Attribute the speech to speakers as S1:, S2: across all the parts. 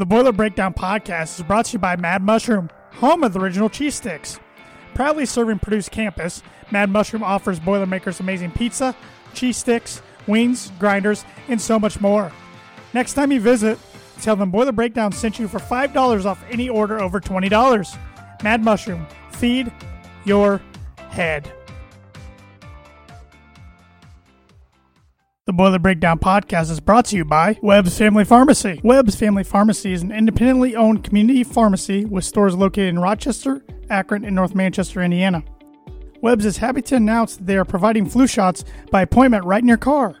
S1: The Boiler Breakdown podcast is brought to you by Mad Mushroom, home of the original cheese sticks. Proudly serving Purdue's campus, Mad Mushroom offers Boilermakers amazing pizza, cheese sticks, wings, grinders, and so much more. Next time you visit, tell them Boiler Breakdown sent you for $5 off any order over $20. Mad Mushroom, feed your head. The Boiler Breakdown podcast is brought to you by Webb's Family Pharmacy. Webb's Family Pharmacy is an independently owned community pharmacy with stores located in Rochester, Akron, and North Manchester, Indiana. Webb's is happy to announce that they are providing flu shots by appointment right in your car.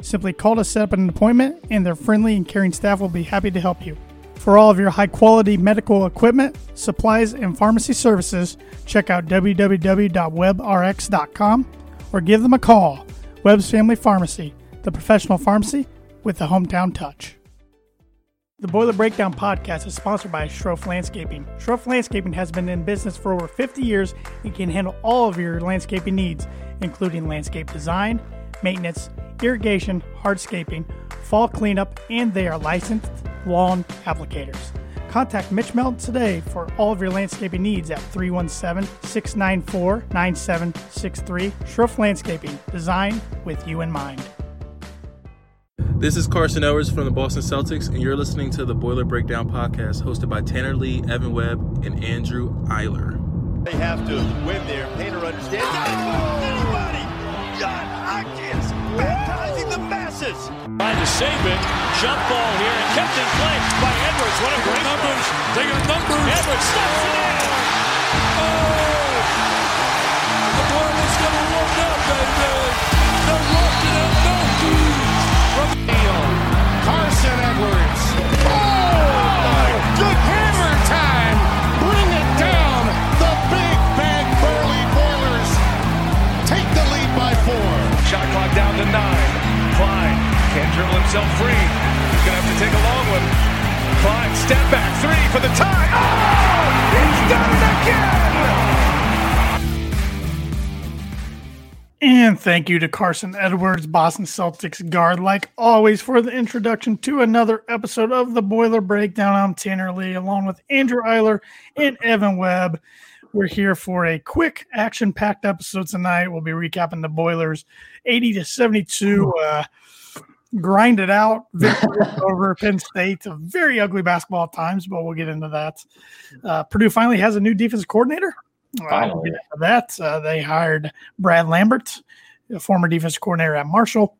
S1: Simply call to set up an appointment, and their friendly and caring staff will be happy to help you. For all of your high quality medical equipment, supplies, and pharmacy services, check out www.webrx.com or give them a call. Webb's Family Pharmacy, the professional pharmacy with the hometown touch. The Boiler Breakdown podcast is sponsored by Sroufe Landscaping. Sroufe Landscaping has been in business for over 50 years and can handle all of your landscaping needs, including landscape design, maintenance, irrigation, hardscaping, fall cleanup, and they are licensed lawn applicators. Contact Mitch Melton today for all of your landscaping needs at 317 694 9763. Sroufe Landscaping, design with you in mind.
S2: This is Carson Edwards from the Boston Celtics, and you're listening to the Boiler Breakdown podcast hosted by Tanner Lee, Evan Webb, and Andrew Eiler.
S3: They have to win there. Painter understands. Oh, anybody! John Hopkins baptizing the masses.
S4: Trying to save it. Jump ball here and kept in place by Edwards. What a great numbers. They got numbers. Edwards stuffs it in.
S5: Oh! The Marlins gonna walk up, baby. They're walking up mountains.
S6: Carson Edwards. Oh, good hammer time. Bring it down. The big bad Burley Boilers take the lead by four.
S4: Shot clock down to nine. Cline can't dribble himself free. He's going to have to take a long one. Cline, step back, three for the tie. Oh! He's done it again!
S1: And thank you to Carson Edwards, Boston Celtics guard, like always, for the introduction to another episode of the Boiler Breakdown. I'm Tanner Lee, along with Andrew Eiler and Evan Webb. We're here for a quick, action packed episode tonight. We'll be recapping the Boilers 80 to 72. Uh, grind it out victory over Penn State. A very ugly basketball at times, but we'll get into that. Uh, Purdue finally has a new defensive coordinator. Uh, we'll that. Uh, they hired Brad Lambert, a former defensive coordinator at Marshall.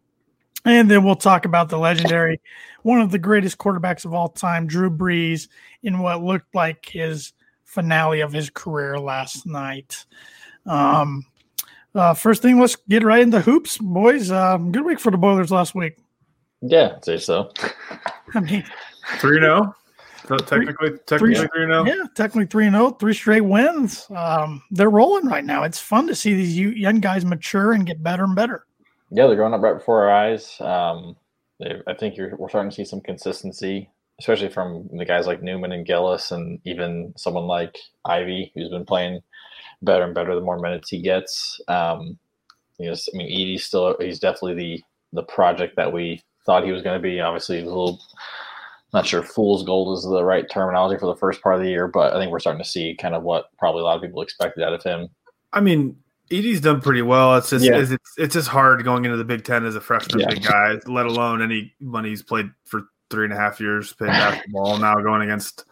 S1: And then we'll talk about the legendary, one of the greatest quarterbacks of all time, Drew Brees, in what looked like his finale of his career last night. Um, uh, first thing, let's get right into hoops, boys. Uh, good week for the Boilers last week.
S7: Yeah, I'd say so.
S1: I mean,
S8: 3 0. So technically, technically 3 0.
S1: Yeah, technically 3 0, three straight wins. Um, they're rolling right now. It's fun to see these young guys mature and get better and better.
S7: Yeah, they're growing up right before our eyes. Um, I think we're starting to see some consistency, especially from the guys like Newman and Gillis, and even someone like Ivey, who's been playing better and better the more minutes he gets. Um, I mean, Edey's still, he's definitely the the project that we thought he was going to be. Obviously, he's a little not sure fool's gold is the right terminology for the first part of the year, but I think we're starting to see kind of what probably a lot of people expected out of him.
S8: I mean, Edey's done pretty well. It's just yeah. it's, it's just hard going into the Big Ten as a freshman yeah. big guy, let alone any money he's played for three and a half years playing basketball. now going against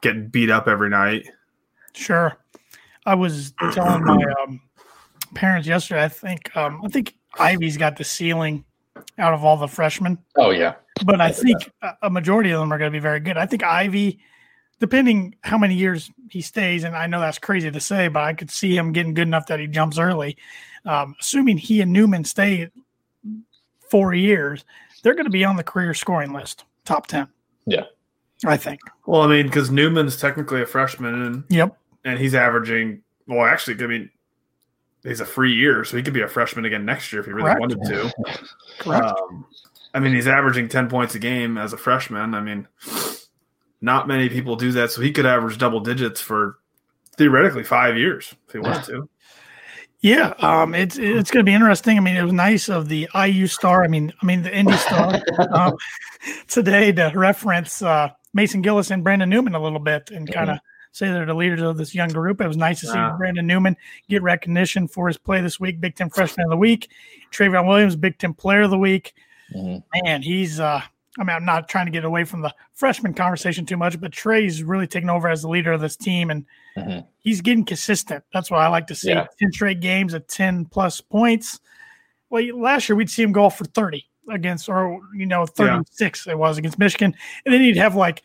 S8: getting beat up every night.
S1: Sure, I was telling my um, parents yesterday. I think um, I think Ivey's got the ceiling out of all the freshmen.
S7: Oh yeah,
S1: but I think a majority of them are going to be very good. I think Ivey, depending how many years he stays, and I know that's crazy to say, but I could see him getting good enough that he jumps early. Um, assuming he and Newman stay four years, they're going to be on the career scoring list, top ten.
S7: Yeah,
S1: I think.
S8: Well, I mean, because Newman's technically a freshman, and
S1: yep,
S8: and he's averaging. Well, actually, I mean, he's a free year, so he could be a freshman again next year if he really Correct. wanted to.
S1: Correct.
S8: Um, I mean, he's averaging 10 points a game as a freshman. I mean, not many people do that. So he could average double digits for theoretically five years if he wanted to.
S1: Yeah, um, it's it's going to be interesting. I mean, it was nice of the IU star. I mean, I mean the Indy star um, today to reference uh, Mason Gillis and Brandon Newman a little bit and kind of say they're the leaders of this young group. It was nice to see
S8: Yeah.
S1: Brandon Newman get recognition for his play this week, Big Ten Freshman of the Week. Trevion Williams, Big Ten Player of the Week.
S7: Mhm.
S1: Man, he's uh I mean, I'm not trying to get away from the freshman conversation too much, but Trey's really taken over as the leader of this team and
S7: Mhm.
S1: he's getting consistent. That's what I like to see.
S7: Yeah.
S1: 10 straight games at 10 plus points. Well, last year we'd see him go off for 30 against, or, you know, 36 it was against Michigan. And then he'd have like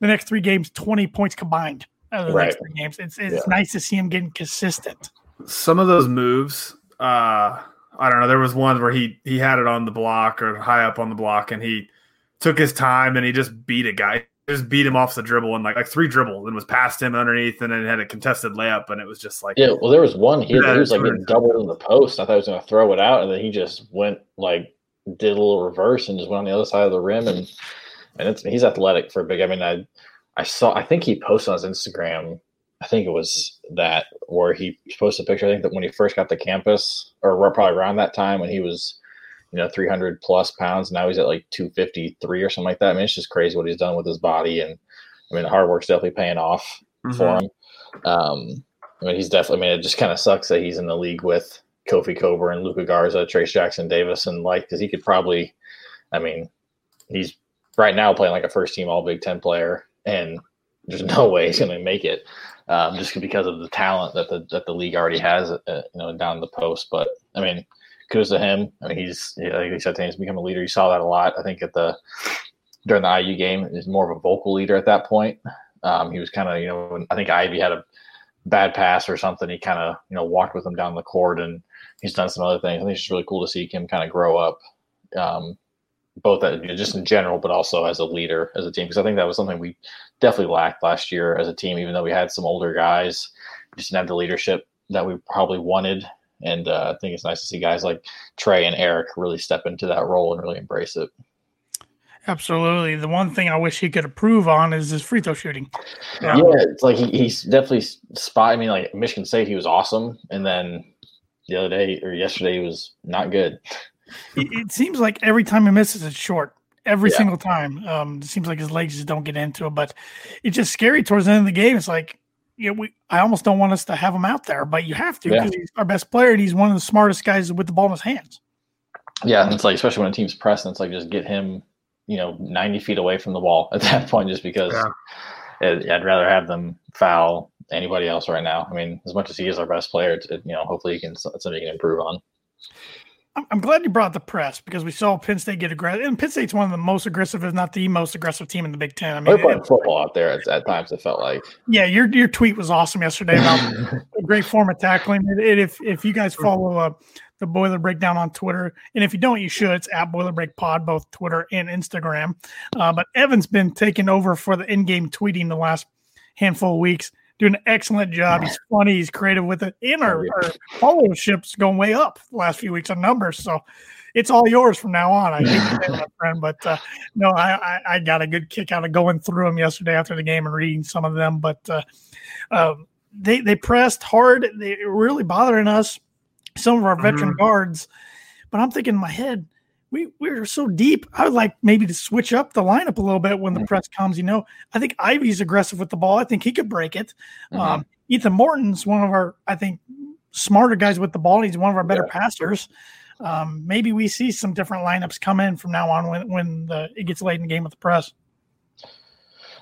S1: the next three games, 20 points combined out of the next
S7: Right.
S1: three games. It's, it's nice to see him getting consistent.
S8: some of those moves, uh, I don't know. There was one where he he had it on the block or high up on the block, and he took his time and he just beat a guy. Just beat him off the dribble and like like three dribbles and was past him underneath and then had a contested layup and it was just like
S7: Yeah, well, there was one here that
S8: Yeah,
S7: he was like
S8: it's
S7: getting doubled in the post. I thought he was going to throw it out, and then he just went like did a little reverse and just went on the other side of the rim. And and it's he's athletic for a big. I mean, I I saw I think he posted on his Instagram. I think it was that where he posted a picture. I think that when he first got to campus, or probably around that time when he was, you know, three hundred plus pounds. Now he's at like two fifty three or something like that. I mean, it's just crazy what he's done with his body, and I mean, the hard work's definitely paying off
S8: Mhm.
S7: for him. Um, I mean, he's definitely. I mean, it just kind of sucks that he's in the league with Kofi Cockburn, and Luka Garza, Trayce Jackson Davis, and like because he could probably. I mean, he's right now playing like a first team All Big Ten player, and there's no way he's going to make it um, just because of the talent that the that the league already has, uh, you know, down the post. But I mean, kudos to him. I mean, he's like he said, he's become a leader. You saw that a lot. I think at the during the IU game, he's more of a vocal leader at that point. Um, he was kind of, you know, I think Ivey had a bad pass or something. He kind of, you know, walked with him down the court, and he's done some other things. I think it's just really cool to see him kind of grow up, um, both at, know, just in general, but also as a leader as a team. Because I think that was something we definitely lacked last year as a team. Even though we had some older guys, just didn't have the leadership that we probably wanted. And uh, I think it's nice to see guys like Trey and Eric really step into that role and really embrace it.
S1: Absolutely. The one thing I wish he could improve on is his free throw shooting.
S7: Yeah, it's like he, he's definitely spot. I mean, like Michigan State, he was awesome, and then the other day or yesterday, he was not good.
S1: It, it seems like every time he misses, it's short. Every
S7: Yeah.
S1: single time. Um, it seems like his legs just don't get into it. But it's just scary towards the end of the game. It's like, you know, we I almost don't want us to have him out there, but you have to
S7: Yeah.
S1: because he's our best player and he's one of the smartest guys with the ball in his hands.
S7: Yeah, and it's like especially when a team's pressing, it's like just get him, you know, ninety feet away from the ball at that point, just because
S8: Yeah.
S7: I'd, I'd rather have them foul anybody else right now. I mean, as much as he is our best player, it's, it, you know, hopefully he can it's something he can improve on.
S1: I'm, glad you brought the press because we saw Penn State get aggressive. And Penn State's one of the most aggressive, if not the most aggressive team in the Big Ten. I mean,
S7: playing
S1: it-
S7: football out there at, at times. It felt like.
S1: yeah, your your tweet was awesome yesterday about a great form of tackling. And if if you guys follow uh, the Boiler Breakdown on Twitter, and if you don't, you should. It's at Boiler Break Pod, both Twitter and Instagram. Uh, but Evan's been taking over for the in-game tweeting the last handful of weeks, doing an excellent job. He's funny, he's creative with it, and our, our followership's going way up the last few weeks on numbers. So. It's all yours from now on. I hate to say that, friend, but uh, no, I, I, I got a good kick out of going through them yesterday after the game and reading some of them. But uh, um, they they pressed hard. They were really bothering us, some of our veteran guards. But I'm thinking in my head, we we're so deep. I would like maybe to switch up the lineup a little bit when the press comes. You know, I think Ivey's aggressive with the ball. I think he could break it. Um, Ethan Morton's one of our, I think, smarter guys with the ball. He's one of our better passers. Um, maybe we see some different lineups come in from now on when when the, it gets late in the game with the press.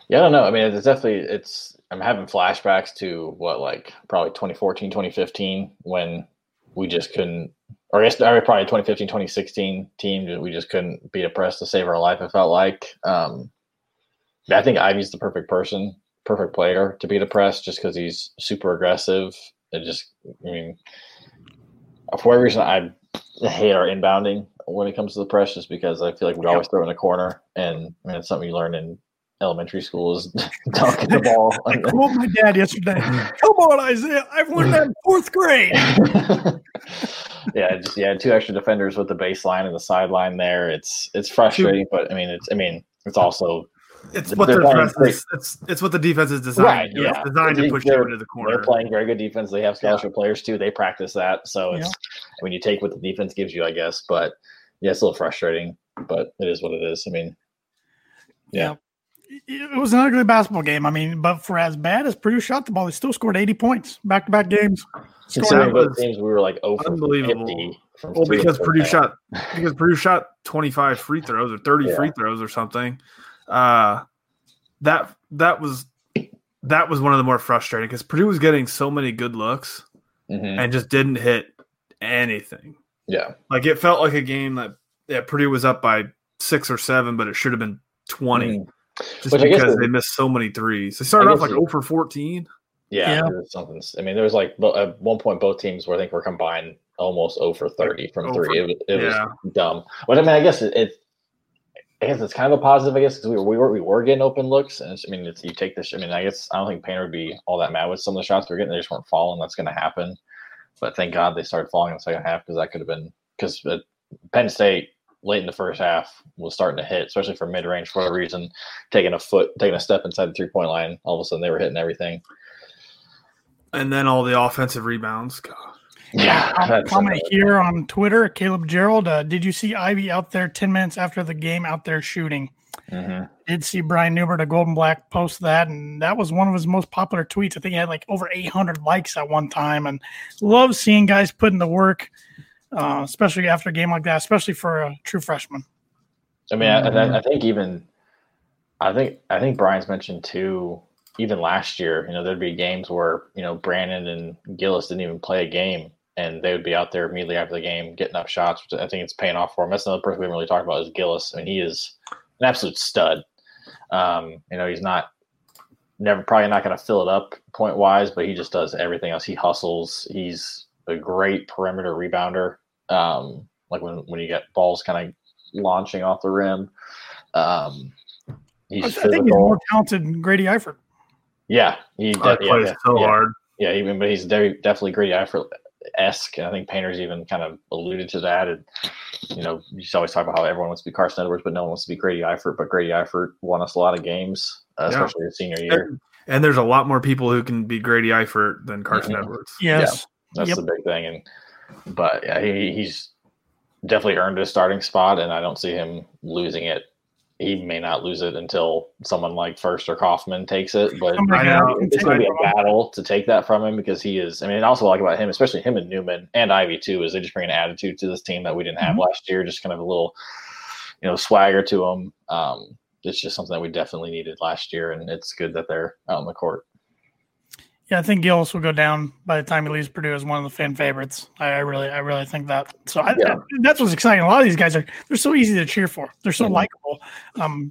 S7: Yeah, I don't know. I mean, it's definitely it's. I'm having flashbacks to what like probably 2014, 2015 when we just couldn't, or I guess probably 2015, 2016 team. We just couldn't beat a press to save our life. It felt like. Um, I think Ivey's the perfect person, perfect player to beat a press, just because he's super aggressive. It just, I mean, for whatever reason, I hate our inbounding when it comes to the press, just because I feel like we always throw in the corner, and I mean, it's something you learn in elementary school is dunking the ball.
S1: I called my dad yesterday. Come on, Isaiah. I've learned that in fourth grade.
S7: yeah, just yeah, two extra defenders with the baseline and the sideline there. It's it's frustrating, but I mean, it's I mean, it's also
S8: It's what the defense is, it's, it's what the defense is designed
S7: Right,
S8: to do.
S7: yeah.
S8: It's designed to push you into the corner.
S7: they're playing very good defense. They have scholarship players too. They practice that, so it's when you take what the defense gives you, I guess. But yeah, it's a little frustrating, but it is what it is. I mean, yeah.
S1: It was an ugly basketball game. I mean, but for as bad as Purdue shot the ball, they still scored 80 points back to back games.
S7: Considering both teams, we were like oh unbelievable.
S8: Well, because Purdue shot because Purdue shot 25 free throws or 30 yeah. free throws or something. Uh, that that was that was one of the more frustrating because Purdue was getting so many good looks mm-hmm. and just didn't hit anything.
S7: Yeah,
S8: like it felt like a game that yeah Purdue was up by six or seven, but it should have been 20 mm-hmm. Just Which because they missed so many threes. They started off like 0 for 14.
S7: Yeah, yeah. something. I mean, there was like at one point both teams were I think were combined almost 0 for 30 from oh three. It, it yeah. was dumb. But I mean, I guess it, it, I guess it's kind of a positive, I guess, because we were, we were we were getting open looks, and I mean, it's you take this. I mean, I guess I don't think Painter would be all that mad with some of the shots we are getting. They just weren't falling. That's going to happen. But thank God they started falling in the second half because that could have been because uh, Penn State late in the first half was starting to hit, especially from mid range for whatever reason, taking a foot, taking a step inside the three point line. All of a sudden, they were hitting everything.
S8: And then all the offensive rebounds. God.
S1: Yeah, comment here on Twitter, Caleb Gerald. Uh, did you see Ivey out there ten minutes after the game out there shooting? Mm-hmm. Did see Brian Neubert, a Gold and Black, post that, and that was one of his most popular tweets. I think he had like over 800 likes at one time, and love seeing guys putting the work, uh, especially after a game like that, especially for a true freshman.
S7: I mean, I, I think even, I think I think Brian's mentioned too even last year, you know, there'd be games where, you know, Brandon and Gillis didn't even play a game and they would be out there immediately after the game getting up shots, which I think it's paying off for him. That's another person we haven't really talked about is Gillis. I mean, he is an absolute stud. Um, you know, he's not never probably not going to fill it up point wise, but he just does everything else. He hustles. He's a great perimeter rebounder. Um, like when, when you get balls kind of launching off the rim. Um,
S1: he's I, I think he's more talented than Grady Eifert.
S7: Yeah,
S8: he de- yeah, plays yeah, so
S7: yeah.
S8: hard.
S7: Yeah, even but he's very, definitely Grady Eifert esque. And I think Painter's even kind of alluded to that. And you know, you just always talk about how everyone wants to be Carson Edwards, but no one wants to be Grady Eifert. But Grady Eifert won us a lot of games, uh, especially yeah. his senior year.
S8: And, and, there's a lot more people who can be Grady Eifert than Carson mm-hmm. Edwards.
S1: Yes,
S7: yeah, that's yep. the big thing. And but yeah, he, he's definitely earned his starting spot, and I don't see him losing it he may not lose it until someone like Furst or Kaufman takes it. But it's going to be a battle to take that from him because he is. I mean, also like about him, especially him and Newman and Ivey too, is they just bring an attitude to this team that we didn't have mm-hmm. last year. Just kind of a little, you know, swagger to them. Um, it's just something that we definitely needed last year, and it's good that they're out on the court.
S1: Yeah, I think Gillis will go down by the time he leaves Purdue as one of the fan favorites. I, I really, I really think that. So I, yeah. that's what's exciting. A lot of these guys are they're so easy to cheer for. They're so mm-hmm. likable. Um,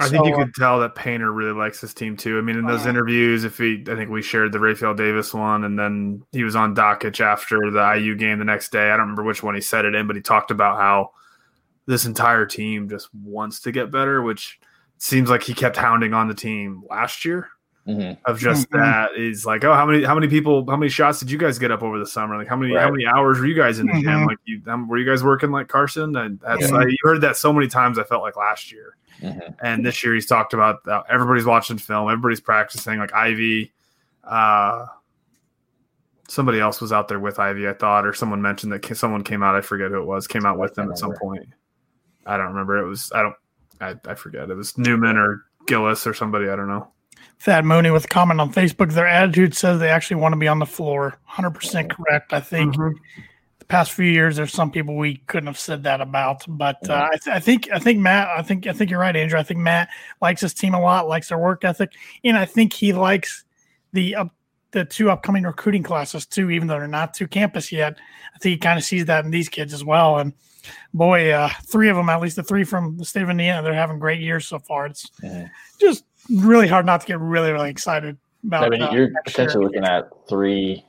S8: I so, think you could tell that Painter really likes his team too. I mean, in those uh, interviews, if he, I think we shared the Rapheal Davis one, and then he was on Dakich after the IU game the next day. I don't remember which one he said it in, but he talked about how this entire team just wants to get better, which seems like he kept hounding on the team last year mm-hmm. of just mm-hmm. that is like, oh, how many how many people how many shots did you guys get up over the summer? Like how many right. how many hours were you guys in the mm-hmm. gym? Like you um, were you guys working like Carson? And that's yeah. like, you heard that so many times. I felt like last year, mm-hmm. and this year he's talked about uh, everybody's watching film, everybody's practicing. Like Ivey, uh, somebody else was out there with Ivey, I thought, or someone mentioned that someone came out. I forget who it was. Came out with them at some point. I don't remember. It was I don't I, I forget. It was Newman or Gillis or somebody. I don't know.
S1: Thad Mooney with a comment on Facebook. Their attitude says they actually want to be on the floor. 100% correct. I think mm-hmm. the past few years, there's some people we couldn't have said that about. But uh, I, th- I, think I think Matt. I think I think you're right, Andrew. I think Matt likes his team a lot, likes their work ethic, and I think he likes the uh, the two upcoming recruiting classes too. Even though they're not to campus yet, I think he kind of sees that in these kids as well. And boy, uh, three of them, at least the three from the state of Indiana, they're having great years so far. It's mm-hmm. just really hard not to get really, really excited about.
S7: I mean, uh, you're potentially year. looking at three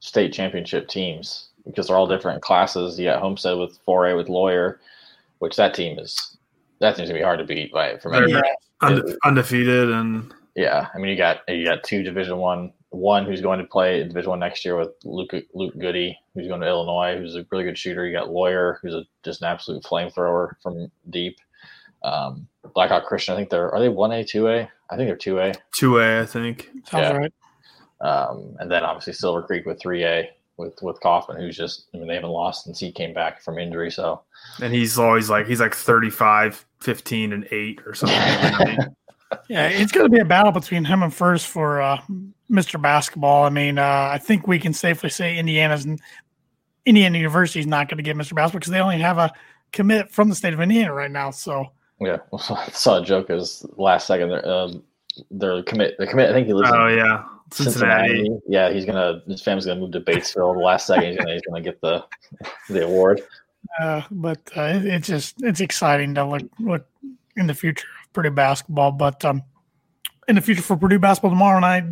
S7: state championship teams because they're all different classes. You got Homestead with 4A with Loyer, which that team is that seems to be hard to beat by from
S8: yeah. Unde- undefeated and
S7: yeah. I mean, you got you got two Division One, one who's going to play in Division One next year with Luke Luke Goody, who's going to Illinois, who's a really good shooter. You got Loyer, who's a, just an absolute flamethrower from deep. Um, Blackhawk Christian, I think they're are they one A, two A? I think they're two A.
S8: Two A, I think.
S1: Sounds yeah. right.
S7: Um, and then obviously Silver Creek with three A with with Kaufman, who's just I mean they haven't lost since he came back from injury. So
S8: and he's always like he's like 35, 15, and eight or something.
S1: yeah, it's going to be a battle between him and Furst for uh, Mr. Basketball. I mean, uh, I think we can safely say Indiana's Indiana University is not going to get Mr. Basketball because they only have a commit from the state of Indiana right now. So
S7: yeah, I saw a joke as last second. Um, their commit, the commit. I think he lives.
S8: Oh
S7: in
S8: yeah, Cincinnati.
S7: Cincinnati. Yeah, he's gonna. His family's gonna move to Batesville. The last second, he's gonna he's gonna get the the award.
S1: Uh, but uh, it, it's just it's exciting to look look in the future of Purdue basketball. But um, in the future for Purdue basketball tomorrow night,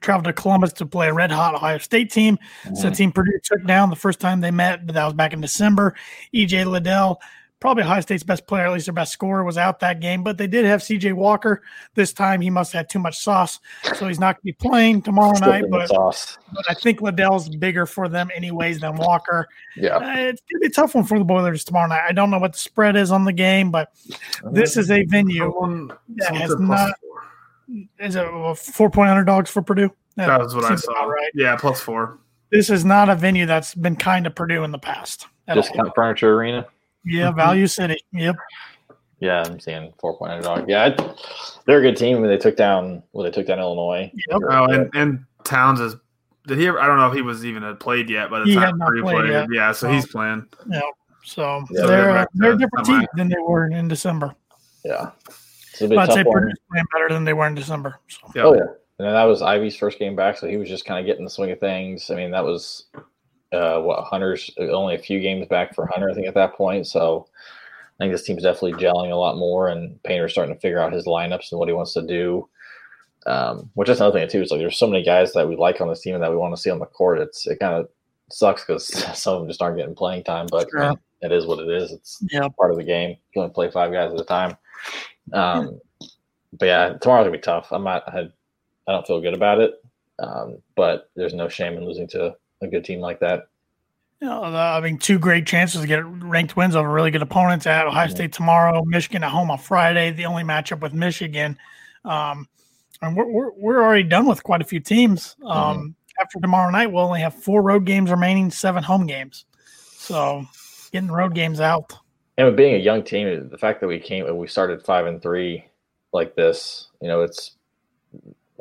S1: travel to Columbus to play a red hot Ohio State team. Mm-hmm. So team Purdue took down the first time they met, but that was back in December. EJ Liddell probably Ohio State's best player, at least their best scorer, was out that game. But they did have CJ Walker. This time he must have had too much sauce, so he's not going to be playing tomorrow night. But, but, I think Liddell's bigger for them anyways than Walker.
S7: Yeah,
S1: uh, it's going to be a tough one for the Boilers tomorrow night. I don't know what the spread is on the game, but this is a venue that has not. Is it four point underdogs for Purdue?
S8: That, that was what I saw. Right? Yeah, plus four.
S1: This is not a venue that's been kind to Purdue in the past.
S7: Discount Furniture Arena.
S1: Yeah, mm-hmm. Value City. Yep.
S7: Yeah, I'm seeing four point underdog. Yeah, I, they're a good team. When they took down, well, they took down Illinois.
S8: Yep. Oh, and, and Towns is. Did he? Ever, I don't know if he was even played yet, but the time played, played yet. yeah, so he's playing.
S1: Yeah, so yeah, they're they're, they're a different team than they were in December.
S7: Yeah,
S1: I'd say Purdue's playing better than they were in December. So.
S7: Yep. Oh yeah, and that was Ivey's first game back, so he was just kind of getting the swing of things. I mean, that was uh, what Hunter's only a few games back for Hunter, I think, at that point. So I think this team's definitely gelling a lot more, and Painter's starting to figure out his lineups and what he wants to do. Um, which is another thing too. Is like there's so many guys that we like on this team and that we want to see on the court. It's it kind of sucks because some of them just aren't getting playing time, but sure. it is what it is. It's yeah. part of the game. You only play five guys at a time. Um, but yeah, tomorrow's gonna be tough. I'm not. I, I don't feel good about it. Um, but there's no shame in losing to a good team like that.
S1: You know, I mean, two great chances to get ranked wins over really good opponents at Ohio State tomorrow, Michigan at home on Friday, the only matchup with Michigan. Um, and we're, we're, we're, already done with quite a few teams. Um, mm-hmm. After tomorrow night, we'll only have four road games remaining, seven home games. So getting road games out.
S7: And being a young team, the fact that we came, we started five and three like this, you know, it's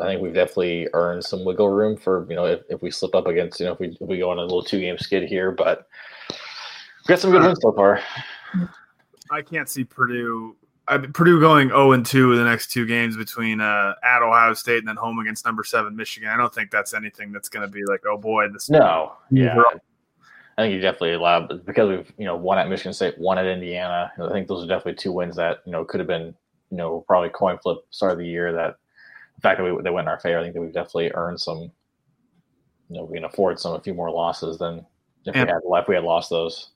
S7: I think we've definitely earned some wiggle room for you know if, if we slip up against you know if we if we go on a little two game skid here, but we've got some good wins so far.
S8: I can't see Purdue. I mean, Purdue going zero oh and two in the next two games between uh, at Ohio State and then home against number seven Michigan. I don't think that's anything that's going to be like, oh boy, this.
S7: No, yeah. I think you definitely allowed because we've you know one at Michigan State, one at Indiana. I think those are definitely two wins that you know could have been you know probably coin flip start of the year that the fact that we, they went in our favor, I think that we've definitely earned some. You know, we can afford some a few more losses than if and we had if we had lost those.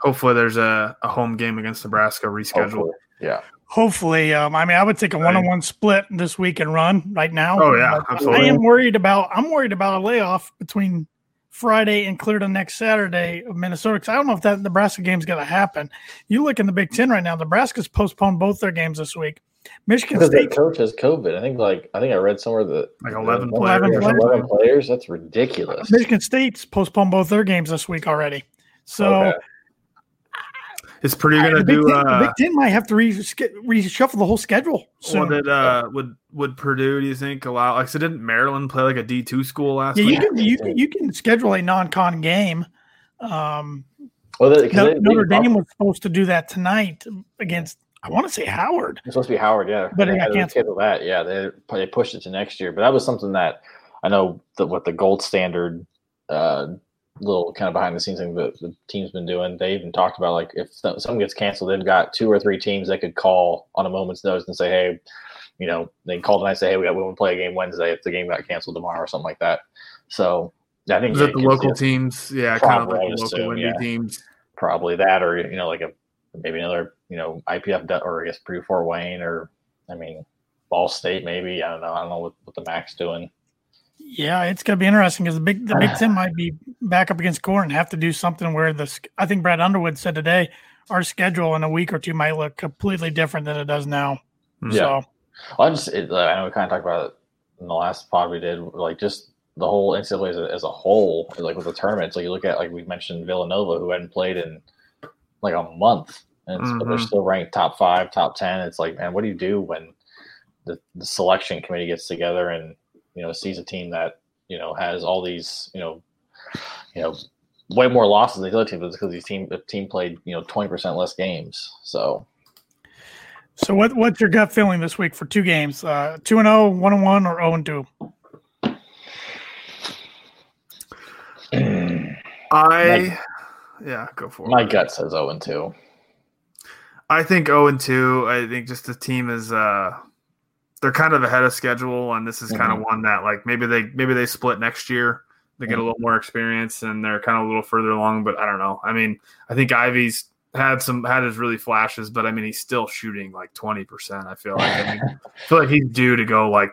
S8: Hopefully, there's a, a home game against Nebraska rescheduled.
S7: Hopefully, yeah.
S1: Hopefully, um, I mean, I would take a one-on-one split this week and run right now.
S8: Oh yeah, absolutely.
S1: I am worried about. I'm worried about a layoff between Friday and clear to next Saturday of Minnesota. Because I don't know if that Nebraska game is going to happen. You look in the Big Ten right now. Nebraska's postponed both their games this week. Michigan
S7: because
S1: State
S7: coach has COVID. I think like I think I read somewhere that
S8: like eleven,
S7: players. 11 players. 11 players. That's ridiculous.
S1: Michigan State's postponed both their games this week already. So. Okay.
S8: Is Purdue going to do?
S1: Ten, uh, the Big Ten might have to re- reshuffle the whole schedule. So
S8: would uh, would would Purdue? Do you think allow? Like, so didn't Maryland play like a D two school last?
S1: Yeah,
S8: week?
S1: you can you can, you can schedule a non con game. Um,
S7: well,
S1: they, Notre Dame was supposed to do that tonight against I want to say Howard.
S7: It's supposed to be Howard, yeah.
S1: But they got canceled.
S7: that, yeah. They they pushed it to next year, but that was something that I know that what the gold standard uh, little kind of behind the scenes thing that the team's been doing. They even talked about like if something gets canceled, they've got two or three teams they could call on a moment's notice and say, hey, you know, they can call tonight and say, hey, we got we want to play a game Wednesday if the game got canceled tomorrow or something like that. So I think
S8: is it the local teams? Yeah, kind of like the local assume, yeah. teams.
S7: Probably that, or you know, like a maybe another you know IPF or I guess Purdue Fort Wayne or I mean Ball State maybe I don't know I don't know what, what the MAC's doing.
S1: Yeah, it's going to be interesting because the big the Big Ten might be back up against core and have to do something where the I think Brad Underwood said today our schedule in a week or two might look completely different than it does now. Hmm.
S7: Yeah. So, well, I just it, I know we kind of talked about it in the last pod we did, like just the whole NCAA as a, as a whole, like with the tournament. So you look at like we mentioned Villanova, who hadn't played in like a month, and mm-hmm. but they're still ranked top five, top ten. It's like, man, what do you do when the, the selection committee gets together and you know sees a team that you know has all these you know you know way more losses than the other teams because these team the team played you know twenty percent less games. So
S1: So what what's your gut feeling this week for two games? Uh, two and 0, 1 and 1 or 0 and 2?
S8: I yeah, go for it.
S7: my gut says zero and two.
S8: I think 0 and 2. I think just the team is uh they're kind of ahead of schedule and this is kind of one that like maybe they maybe they split next year. They get a little more experience and they're kind of a little further along, but I don't know. I mean, I think Ivey's had some had his really flashes, but I mean he's still shooting like 20%. I feel like I, mean, I feel like he's due to go like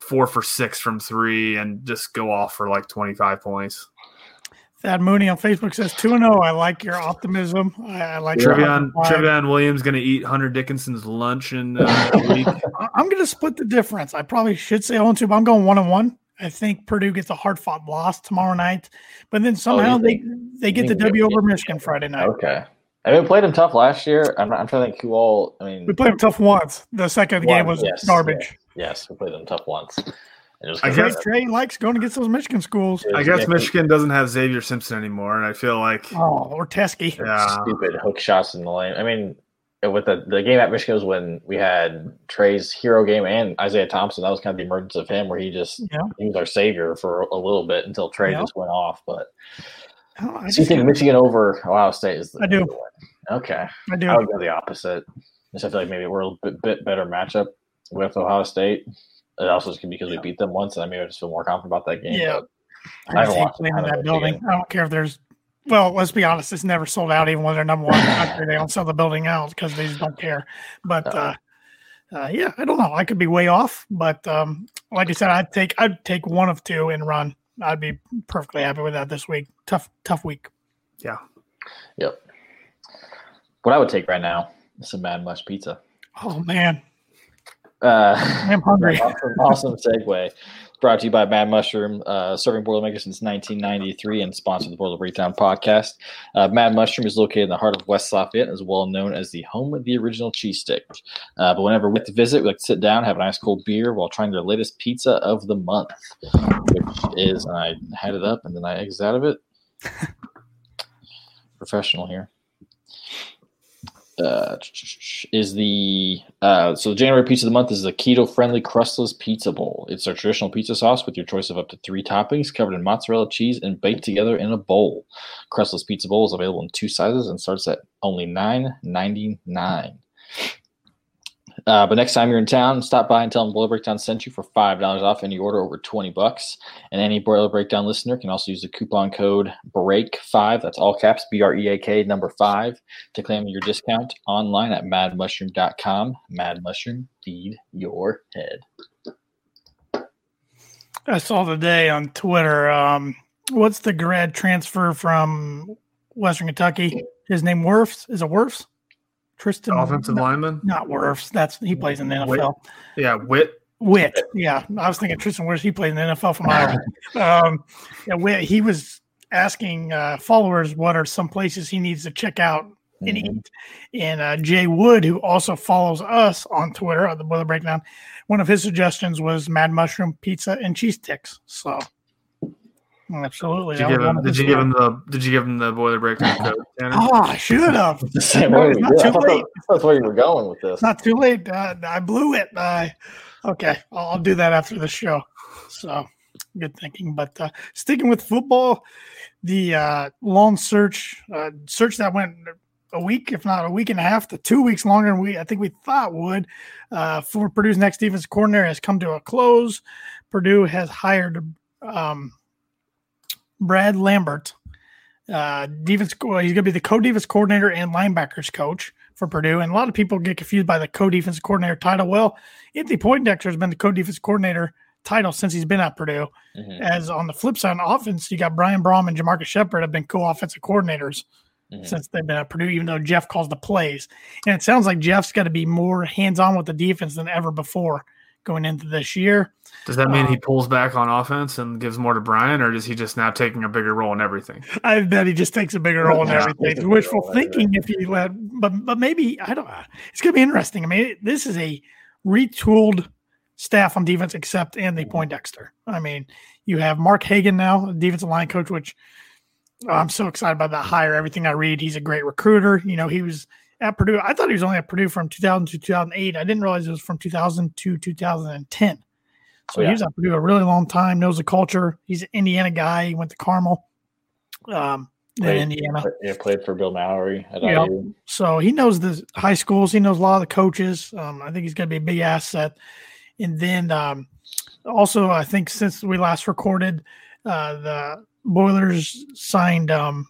S8: 4 for 6 from 3 and just go off for like 25 points.
S1: Thad Mooney on Facebook says 2 and 0. I like your optimism. I, I like your
S8: Trevion. Trevion Williams going to eat Hunter Dickinson's lunch in uh, a week.
S1: I- I'm going to split the difference. I probably should say 0 and 2, but I'm going 1 and 1. I think Purdue gets a hard fought loss tomorrow night, but then somehow
S7: you
S1: they,
S7: think-
S1: they get
S7: you
S1: the W over Michigan Friday night.
S7: Okay. I mean, we played them tough last year. I'm, not, I'm trying to think who all. I mean,
S1: We played them tough once. The second game was
S7: yes,
S1: garbage.
S7: yes, we played them tough once. And it was
S8: I
S1: Trey,
S8: guess-
S1: Trey likes going against those Michigan schools.
S8: I guess. Michigan doesn't have Xavier Simpson anymore, and I feel like
S1: Oh, or Teske.
S8: yeah,
S7: stupid hook shots in the lane. I mean, with the, the game at Michigan was when we had Trey's hero game and Isaiah Thompson. That was kind of the emergence of him, where he just
S1: Yeah.
S7: he was our savior for a little bit until Trey
S1: Yeah.
S7: just went off. But
S1: Oh, I,
S7: so you think Michigan over Ohio State is the
S1: I do.
S7: the win? Okay,
S1: I do.
S7: I would go the opposite. Just I feel like maybe we're a bit, bit better matchup with Ohio State. It also just because we beat them once, and I maybe I just feel more confident about that game.
S1: Yeah. I
S7: I
S1: just
S7: haven't
S1: hate
S7: watched
S1: in that building.
S7: Michigan.
S1: I don't care if there's. Well, let's be honest. It's never sold out, even when they're number one country. They don't sell the building out because they just don't care. But uh, uh, yeah, I don't know. I could be way off, but um, like I said, I'd take I'd take one of two and run. I'd be perfectly happy with that this week. Tough, tough week.
S8: yeah.
S7: Yep. What I would take right now is some Mad Mush pizza.
S1: Oh man,
S7: Uh,
S1: I'm hungry.
S7: awesome, awesome segue. Brought to you by Mad Mushroom, uh, serving Boilermaker since 1993 and sponsored the Boiler Breakdown podcast. Uh, Mad Mushroom is located in the heart of West Lafayette, and is well known as the home of the original cheese stick. Uh, but whenever we visit, we like to sit down, have a nice cold beer while trying their latest pizza of the month, which is, and I had it up and then I exited out of it. Professional here uh, is the uh, so the January pizza of the month is the keto friendly crustless pizza bowl. It's our traditional pizza sauce with your choice of up to three toppings, covered in mozzarella cheese and baked together in a bowl. Crustless pizza bowl is available in two sizes and starts at only nine ninety nine. Uh, but next time you're in town, stop by and tell them Boiler Breakdown sent you for five dollars off any order over twenty bucks. And any Boiler Breakdown listener can also use the coupon code BREAK five. That's all caps B R E A K number five to claim your discount online at madmushroom.com. Mad Mushroom, feed your head.
S1: I saw today on Twitter. Um, what's the grad transfer from Western Kentucky? His name Wirfs. Is it Wirfs? Tristan
S8: Offensive
S1: no,
S8: lineman.
S1: Not Wirfs. That's he plays in the. NFL.
S8: Yeah, Wit.
S1: Witt. Yeah, I was thinking Tristan Wirfs. He played in the NFL from Iowa. um, yeah, Witt. He was asking uh, followers what are some places he needs to check out and
S7: Mhm.
S1: eat. And uh, Jay Wood, who also follows us on Twitter on the Boiler Breakdown, one of his suggestions was Mad Mushroom Pizza and cheese sticks. So, absolutely.
S8: Did you give him? Did you give him the? Did you give him the boiler breakdown code? Tanner?
S1: Oh, I should have.
S7: The same way
S1: it's not.
S7: I
S1: too late.
S7: That's where you were going with this.
S1: It's not too late. Uh, I blew it. Uh, okay, I'll, I'll do that after the show. So good thinking. But uh, sticking with football, the uh, long search uh, search that went a week, if not a week and a half, to two weeks longer than we I think we thought would uh, for Purdue's next defense coordinator has come to a close. Purdue has hired um, Brad Lambert. Uh, defense, well, he's going to be the co-defense coordinator and linebackers coach for Purdue. And a lot of people get confused by the co-defense coordinator title. Well, Anthony Poindexter has been the co-defense coordinator title since he's been at Purdue.
S7: Mhm,
S1: As on the flip side, on offense, you got Brian Brohm and JaMarcus Shephard have been co-offensive coordinators
S7: mhm.
S1: since they've been at Purdue, even though Jeff calls the plays. And it sounds like Jeff's got to be more hands-on with the defense than ever before going into this year.
S8: Does that mean he
S1: Um,
S8: pulls back on offense and gives more to Brian, or is he just now taking a bigger role in everything?
S1: I bet he just takes a bigger role in everything.
S7: takes a
S1: It's
S7: bigger
S1: wishful thinking if you let, but but maybe I don't. know. It's going to be interesting. I mean, this is a retooled staff on defense except Anthony Poindexter. I mean, you have Mark Hagen now, defensive line coach, which oh, I'm so excited about that hire. Everything I read, he's a great recruiter. You know, he was at Purdue. I thought he was only at Purdue from 2000 to 2008. I didn't realize it was from 2000 to 2010. So oh, yeah. he was at Purdue a really long time, knows the culture. He's an Indiana guy. He went to Carmel. Um,
S7: played,
S1: in Indiana.
S7: Yeah, played for Bill Mallory at
S1: yeah. IU. So he knows the high schools. He knows a lot of the coaches. Um, I think he's going to be a big asset. And then um, also, I think since we last recorded, uh, the Boilers signed um,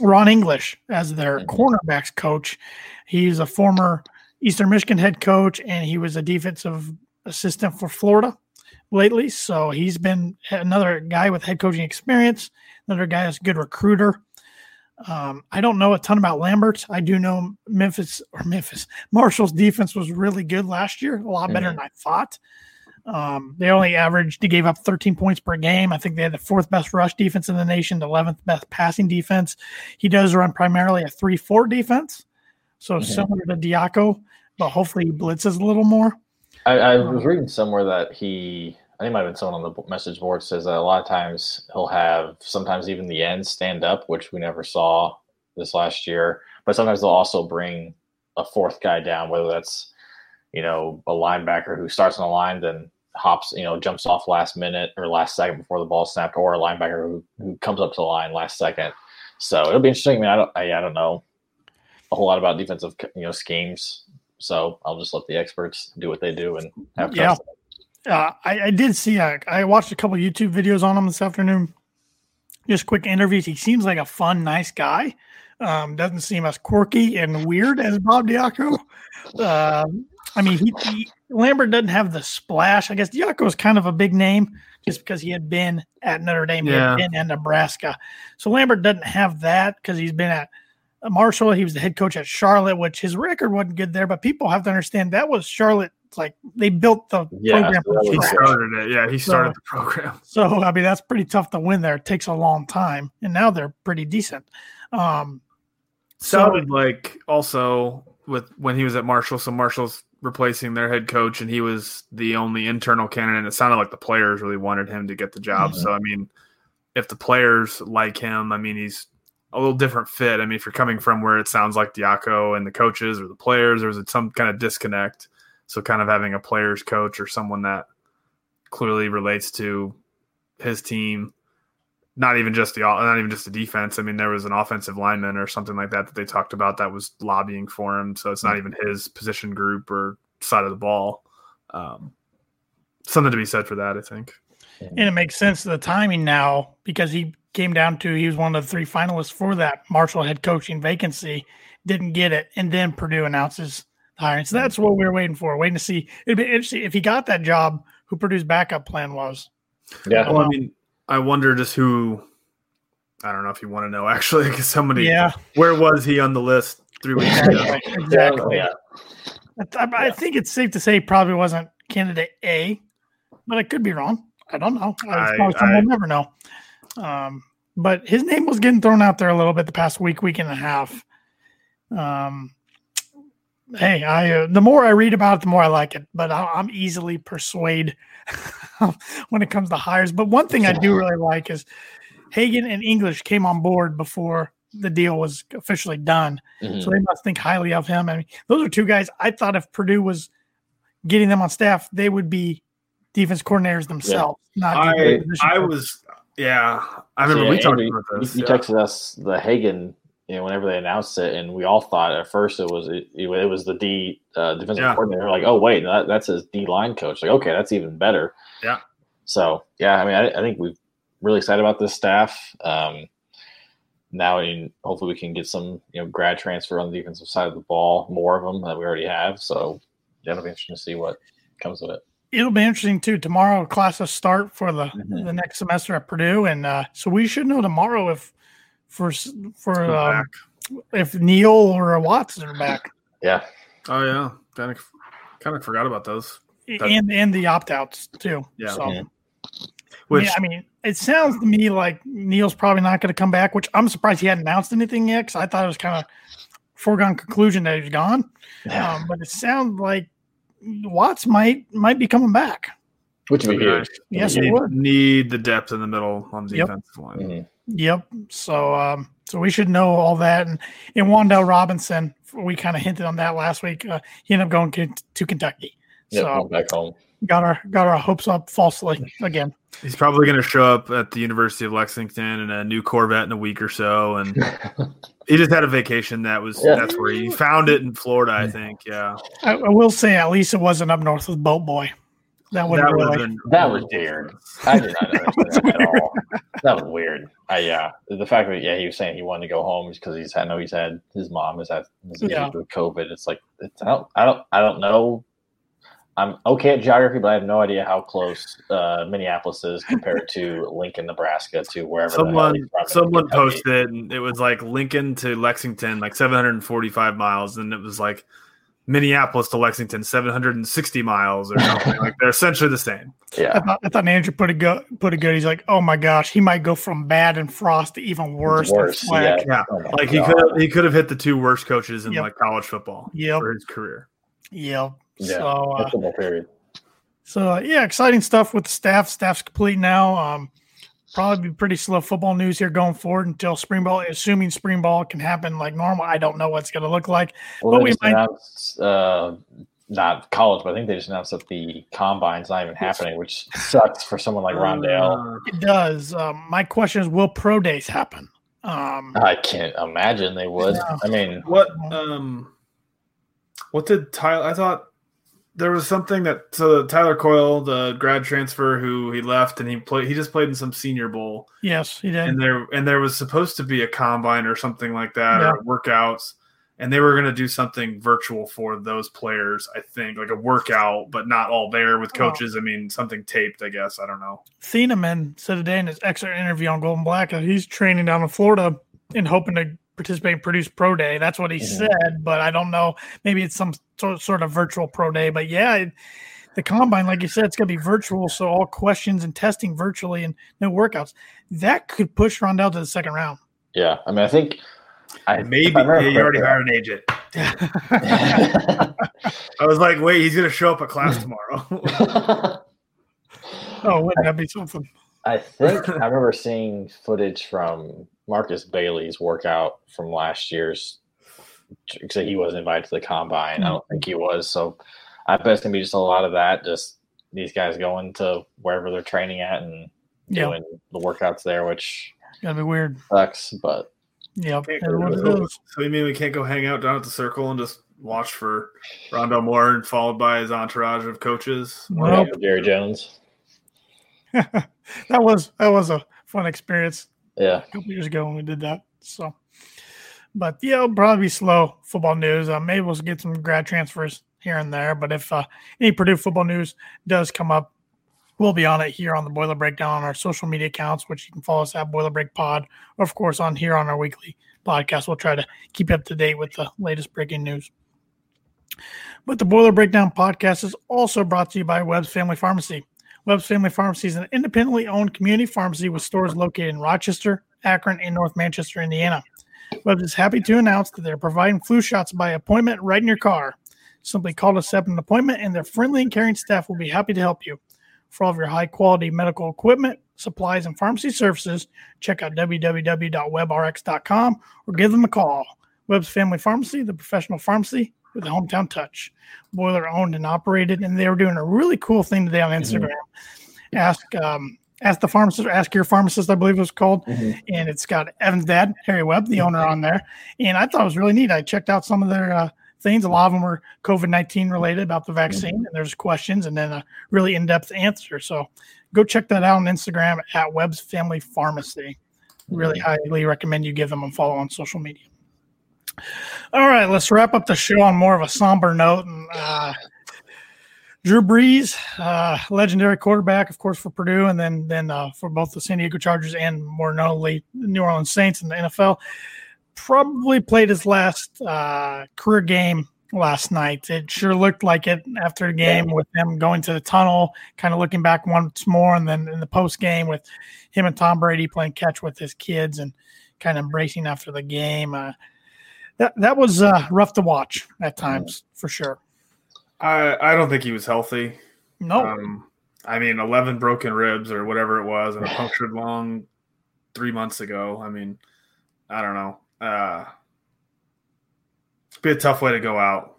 S1: Ron English as their mm-hmm. cornerbacks coach. He's a former Eastern Michigan head coach, and he was a defensive assistant for Florida lately. So he's been another guy with head coaching experience, another guy that's a good recruiter. Um, I don't know a ton about Lambert. I do know Memphis or Memphis Marshall's defense was really good last year, a lot better mm-hmm. than I thought. Um, they only averaged, they gave up 13 points per game. I think they had the fourth best rush defense in the nation, the 11th best passing defense. He does run primarily a 3 4 defense. So mm-hmm. similar to Diaco, but hopefully he blitzes a little more.
S7: I, I was reading somewhere that he, I think it might have been someone on the message board says that a lot of times he'll have sometimes even the ends stand up, which we never saw this last year. But sometimes they'll also bring a fourth guy down, whether that's you know a linebacker who starts on the line, then hops, you know, jumps off last minute or last second before the ball snapped, or a linebacker who, who comes up to the line last second. So it'll be interesting. I mean, I don't, I, I don't know a whole lot about defensive, you know, schemes. So I'll just let the experts do what they do and have
S1: yeah. Uh, I, I, did see. Uh, I watched a couple YouTube videos on him this afternoon. Just quick interviews. He seems like a fun, nice guy. Um, doesn't seem as quirky and weird as Bob Diaco. Uh, I mean, he, he, Lambert doesn't have the splash. I guess Diaco is kind of a big name just because he had been at Notre Dame, yeah. he had been in Nebraska. So Lambert doesn't have that because he's been at Marshall. He was the head coach at Charlotte, which his record wasn't good there. But people have to understand that was Charlotte. Like they built the
S8: yeah, program. So he started it. Yeah, he started so, the program.
S1: So I mean, that's pretty tough to win there. It takes a long time, and now they're pretty decent. Um,
S8: Sounded so, like also with when he was at Marshall. So Marshall's replacing their head coach, and he was the only internal candidate. It sounded like the players really wanted him to get the job. Mm-hmm. So I mean, if the players like him, I mean, he's a little different fit. I mean, if you're coming from where it sounds like Diaco and the coaches or the players, there's some kind of disconnect. So kind of having a players coach or someone that clearly relates to his team not even just the not even just the defense. I mean, there was an offensive lineman or something like that that they talked about that was lobbying for him. So it's not even his position group or side of the ball. Um, something to be said for that, I think.
S1: And it makes sense the timing now because he came down to he was one of the three finalists for that Marshall head coaching vacancy, didn't get it, and then Purdue announces hiring. So that's what we are waiting for, waiting to see. It'd be interesting if he got that job, who Purdue's backup plan was.
S8: Yeah, well, I mean, I wonder just who. I don't know if you want to know actually, because somebody.
S1: Yeah.
S8: Where was he on the list three weeks
S1: ago? exactly. Yeah. I, I, think it's safe to say probably wasn't candidate A, but I could be wrong. I don't know. I, I, we'll never know. Um, but his name was getting thrown out there a little bit the past week, week and a half. Um, hey, I uh, the more I read about it, the more I like it. But I, am easily persuaded when it comes to hires. But one thing I do really like is Hagen and English came on board before the deal was officially done, mm-hmm. so they must think highly of him. I mean, those are two guys I thought if Purdue was getting them on staff, they would be defense coordinators themselves.
S8: Yeah. Not I, I was, yeah, I remember yeah, we talked about this.
S7: You, you yeah. texted us the Hagen you know, whenever they announced it, and we all thought at first it was it, it was the D uh, defensive yeah. coordinator. Like, oh wait, that, that's his D line coach. Like, okay, that's even better.
S8: Yeah.
S7: So yeah, I mean, I, I think we're really excited about this staff. Um, now, in, hopefully, we can get some you know grad transfer on the defensive side of the ball, more of them that we already have. So yeah, it'll be interesting to see what comes of it.
S1: It'll be interesting too. Tomorrow, classes start for the mm-hmm. the next semester at Purdue, and uh, so we should know tomorrow if for for um, if Neal or Watson are back.
S7: Yeah.
S8: Oh yeah, kind of kind of forgot about those.
S1: and and the opt outs too.
S8: Yeah.
S1: So, yeah. Which yeah, I mean, it sounds to me like Neal's probably not going to come back, which I'm surprised he hadn't announced anything yet because I thought it was kind of foregone conclusion that he's gone. Yeah. Um, but it sounds like Watts might might be coming back.
S7: Which would be huge.
S1: Yes,
S8: need,
S1: it would.
S8: need the depth in the middle on the
S1: Yep.
S8: defensive line.
S7: Mhm.
S1: Yep. So um, so we should know all that. And and Wan'Dale Robinson, we kind of hinted on that last week. Uh, he ended up going to, to Kentucky.
S7: Yep,
S1: So
S7: back home.
S1: got our got our hopes up falsely again.
S8: He's probably going to show up at the University of Lexington in a new Corvette in a week or so, and he just had a vacation. That was
S7: Yeah.
S8: that's where he found it in Florida, I think. Yeah,
S1: I, I will say at least it wasn't up north with Boat Boy. That would
S8: that
S1: have really.
S7: That was weird. I did not understand that at all. That was weird. I yeah, the fact that yeah, he was saying he wanted to go home is because he's I know he's had his mom has had his
S1: Yeah.
S7: with COVID. It's like it's I don't I don't I don't know. I'm okay at geography, but I have no idea how close uh, Minneapolis is compared to Lincoln, Nebraska, to wherever
S8: someone
S7: he's from in
S8: someone posted and it was like Lincoln to Lexington like 745 miles and it was like Minneapolis to Lexington 760 miles or something like they're essentially the same.
S1: I
S7: Yeah,
S1: thought, I thought Andrew put it good. Put it good. He's like, oh my gosh, he might go from bad and frost to even worse.
S7: worse.
S1: Fleck."
S7: Yeah,
S8: Yeah,
S7: Oh my
S8: like he could he could have hit the two worst coaches in
S1: Yep.
S8: like college football
S1: Yep.
S8: for his career.
S1: Yep.
S7: Yeah,
S1: So uh,
S7: football period.
S1: So uh, yeah, exciting stuff with the staff. Staff's complete now. Um, probably be pretty slow football news here going forward until spring ball. Assuming spring ball can happen like normal, I don't know what's going to look like.
S7: Well,
S1: But
S7: they
S1: we
S7: just
S1: might-
S7: announced, uh, not college, but I think they just announced that the combine's not even happening, which sucks for someone like Rondale.
S8: Uh,
S1: It does. Um, my question is, will pro days happen? Um,
S7: I can't imagine they would.
S1: Yeah.
S7: I mean,
S8: what um what did Tyler I thought there was something that so Tyler Coyle, the grad transfer who he left and he played he just played in some senior bowl.
S1: yes, he did.
S8: and there and there was supposed to be a combine or something like that
S1: Yeah.
S8: or workouts and they were going to do something virtual for those players i think like a workout but not all there with
S1: Oh.
S8: coaches i mean something taped i guess i don't know
S1: Thieneman said today in his extra interview on Gold and Black that he's training down in Florida and hoping to participate in Purdue's Pro Day. That's what he
S7: Mhm.
S1: said, but I don't know. Maybe it's some sort sort of virtual pro day. But yeah, it, the combine, like you said, it's going to be virtual. So all questions and testing virtually and no workouts. That could push Rondale to the second round.
S7: yeah. I mean, I think I
S8: maybe
S7: if I
S8: yeah, you already
S7: correctly-
S8: hired an agent i was like wait he's going to show up at class tomorrow
S1: oh, wouldn't that be something?
S7: I think I remember seeing footage from Markus Bailey's workout from last year's. Because he wasn't invited to the combine. I don't think he was. So I bet it's gonna be just a lot of that. Just these guys going to wherever they're training at and
S1: Yeah,
S7: doing the workouts there, which
S1: gonna be weird.
S7: sucks. But
S1: Yep,
S8: Can't
S1: it
S8: go
S1: is
S8: to
S1: what it
S8: the-
S1: is.
S8: so you mean we can't go hang out down at the circle and just watch for Rondale Moore and followed by his entourage of coaches
S1: Nope.
S7: Jerry Jones,
S1: that was that was a fun experience.
S7: Yeah,
S1: a couple years ago when we did that. So, but yeah, it'll probably be slow football news. Uh, maybe we'll get some grad transfers here and there. But if uh, any Purdue football news does come up, we'll be on it here on the Boiler Breakdown on our social media accounts, which you can follow us at Boiler Break Pod, or of course on here on our weekly podcast. We'll try to keep up to date with the latest breaking news. But the Boiler Breakdown podcast is also brought to you by Webb's Family Pharmacy. Webb's Family Pharmacy is an independently owned community pharmacy with stores located in Rochester, Akron, and North Manchester, Indiana. Webb's is happy to announce that they're providing flu shots by appointment right in your car. Simply call to set an appointment, and their friendly and caring staff will be happy to help you. For all of your high quality medical equipment, supplies, and pharmacy services, check out www.webrx.com or give them a call. Webb's Family Pharmacy, the professional pharmacy with a hometown touch. Boiler owned and operated, and they were doing a really cool thing today on Instagram. Ask um, ask the pharmacist, ask your pharmacist, I believe it was called, and it's got Evan's dad, Harry Webb, the owner, on there. And I thought it was really neat. I checked out some of their uh, things. A lot of them were COVID nineteen related about the vaccine, and there's questions, and then a really in depth answer. So go check that out on Instagram at Webb's Family Pharmacy. Really highly recommend you give them a follow on social media. All right, let's wrap up the show on more of a somber note. And uh, Drew Brees, uh, legendary quarterback, of course, for Purdue, and then then uh, for both the San Diego Chargers and more notably New Orleans Saints in the NFL, probably played his last uh, career game last night. It sure looked like it after the game with them going to the tunnel, kind of looking back once more, and then in the post game with him and Tom Brady playing catch with his kids and kind of embracing after the game. Uh, that that was uh, rough to watch at times for sure.
S8: I I don't think he was healthy.
S1: No,
S8: Um, I mean, eleven broken ribs or whatever it was, and a punctured lung three months ago. I mean, I don't know. Uh, be a tough way to go out.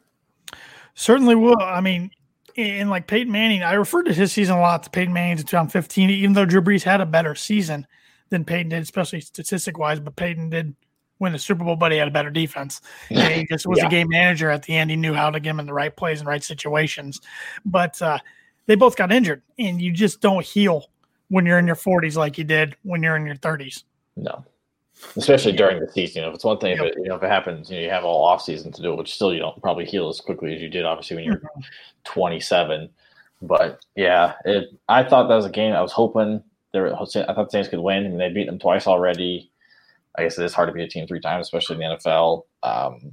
S1: certainly will. I mean, and like Peyton Manning, I referred to his season a lot to Peyton Manning's in 2015, even though Drew Brees had a better season than Peyton did, especially statistic wise. But Peyton did win the Super Bowl, but he had a better defense. And he just was
S7: Yeah.
S1: a game manager at the end. He knew how to get him in the right plays and right situations. But uh, they both got injured, and you just don't heal when you're in your 40s like you did when you're in your 30s.
S7: No. Especially during the season. You know, if it's one thing,
S1: Yep.
S7: if it, you know, if it happens, you know, you have all off season to do it, which still you don't probably heal as quickly as you did, obviously, when you're
S1: Mm-hmm.
S7: 27. But yeah, it. I thought that was a game. I was hoping they were. I thought the Saints could win. I mean, they beat them twice already. I guess it is hard to beat a team three times, especially in the NFL. Um,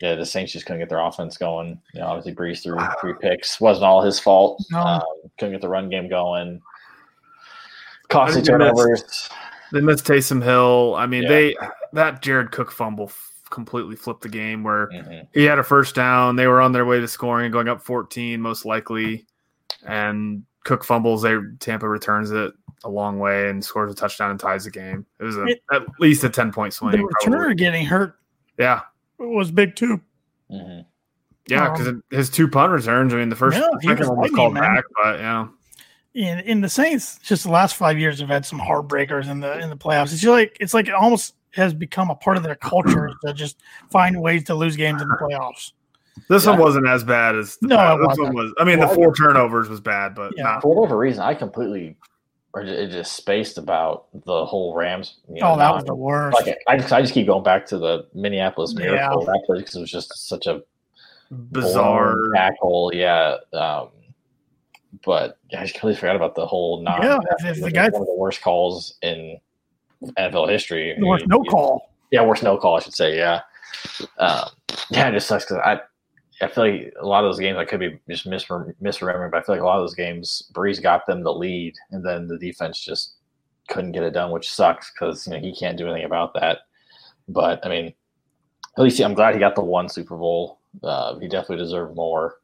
S7: yeah, the Saints just couldn't get their offense going. You know, obviously Brees threw three picks. wasn't all his fault.
S1: No.
S7: Um, couldn't get the run game going. Costly
S8: I think they missed-
S7: turnovers.
S8: They missed Taysom Hill. I mean,
S7: Yeah.
S8: they that Jared Cook fumble f- completely flipped the game where
S7: Mhm.
S8: he had a first down. They were on their way to scoring and going up 14, most likely. And Cook fumbles. They Tampa returns it a long way and scores a touchdown and ties the game. It was a,
S1: It-
S8: at least a 10 point swing.
S1: The returner
S8: probably.
S1: getting hurt
S8: Yeah.
S1: was big too.
S7: Mhm.
S8: Yeah,
S1: Um,
S8: because his two punt returns. I mean, the first
S1: Yeah, he
S8: second
S1: was
S8: one was called
S1: man.
S8: back, but yeah,
S1: in in the Saints, just the last five years have had some heartbreakers in the in the playoffs. It's just like it's like it almost has become a part of their culture to just find ways to lose games in the playoffs.
S8: this
S7: Yeah.
S8: one wasn't as bad as the
S1: No, it
S8: this
S1: wasn't.
S8: one was. I mean, the four turnovers was bad, but
S1: Yeah.
S8: not
S7: For whatever reason, I completely or it just spaced about the whole Rams. You know,
S1: Oh, that
S7: non-
S1: was the worst.
S7: like I just I just keep going back to the Minneapolis
S1: Yeah.
S7: Miracle that play because it was just such a
S8: bizarre.
S7: tackle. Yeah, um, but I just completely forgot about the whole non.
S1: Yeah, if- if the guy-
S7: one of the worst calls in NFL history.
S1: There was
S7: You-
S1: no
S7: you-
S1: call.
S7: Yeah, worst no call, I should say. Yeah, um, yeah, it just sucks because I, I feel like a lot of those games I could be just misrem- misremembering, but I feel like a lot of those games Brees got them the lead, and then the defense just couldn't get it done, which sucks because you know he can't do anything about that. But I mean, at least I'm glad he got the one Super Bowl. Uh, he definitely deserved more,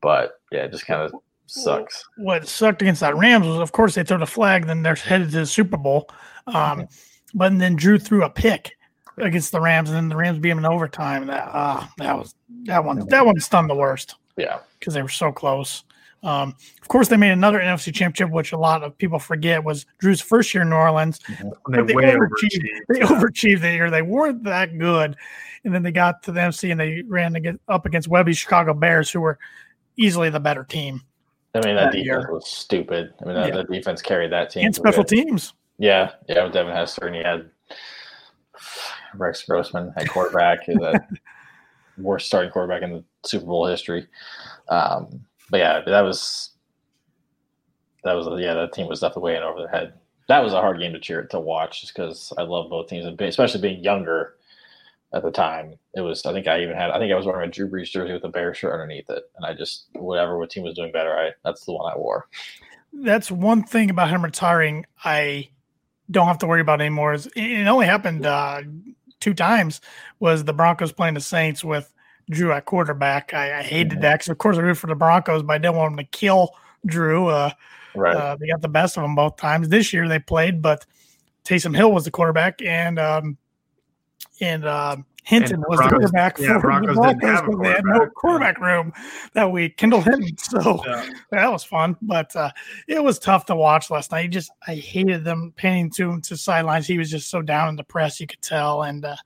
S7: but yeah, it just kind of sucks.
S1: What sucked against that Rams was, of course, they threw the flag, then they're headed to the Super Bowl. Um, but then Drew threw a pick against the Rams, and then the Rams beat him in overtime. That ah, that was that one. That one stunned the worst.
S7: Yeah,
S1: because they were so close. Um, of course, they made another NFC championship, which a lot of people forget was Drew's first year in New Orleans.
S8: They,
S1: But they
S8: way
S1: overachieved.
S8: overachieved.
S1: They overachieved that year. They weren't that good, and then they got to the NFC and they ran to get up against Lovie's Chicago Bears, who were easily the better team
S7: I mean that
S1: That
S7: defense
S1: year.
S7: was stupid. I mean that,
S1: Yeah.
S7: that defense carried that team.
S1: and special
S7: win.
S1: teams.
S7: Yeah, yeah, with Devin Hester, and he had Rex Grossman at quarterback, the worst starting quarterback in the Super Bowl history. Um, but yeah, that was that was yeah, that team was definitely way in over their head. That was a hard game to cheer to watch, just because I love both teams, and especially being younger at the time. It was I think I even had I think I was wearing a Drew Brees jersey with a Bear shirt underneath it, and I just whatever what team was doing better, I that's the one I wore.
S1: That's one thing about him retiring. I don't have to worry about anymore. Is it only happened uh, two times. Was the Broncos playing the Saints with Drew at quarterback? I, I hated that because, of course, I root for the Broncos, but I didn't want them to kill Drew. Uh,
S7: Right.
S1: uh, they got the best of them both times. This year they played, but Taysom Hill was the quarterback, and um, and uh, Hinton
S8: And
S1: was
S8: Broncos-
S1: the quarterback
S8: yeah,
S1: for
S8: Broncos
S1: the Broncos because they had no
S8: quarterback.
S1: room that week. Kendall Hinton, so
S8: Yeah.
S1: that was fun, but uh, it was tough to watch last night. Just I hated them panning to him to sidelines. He was just so down in the press, you could tell. And uh,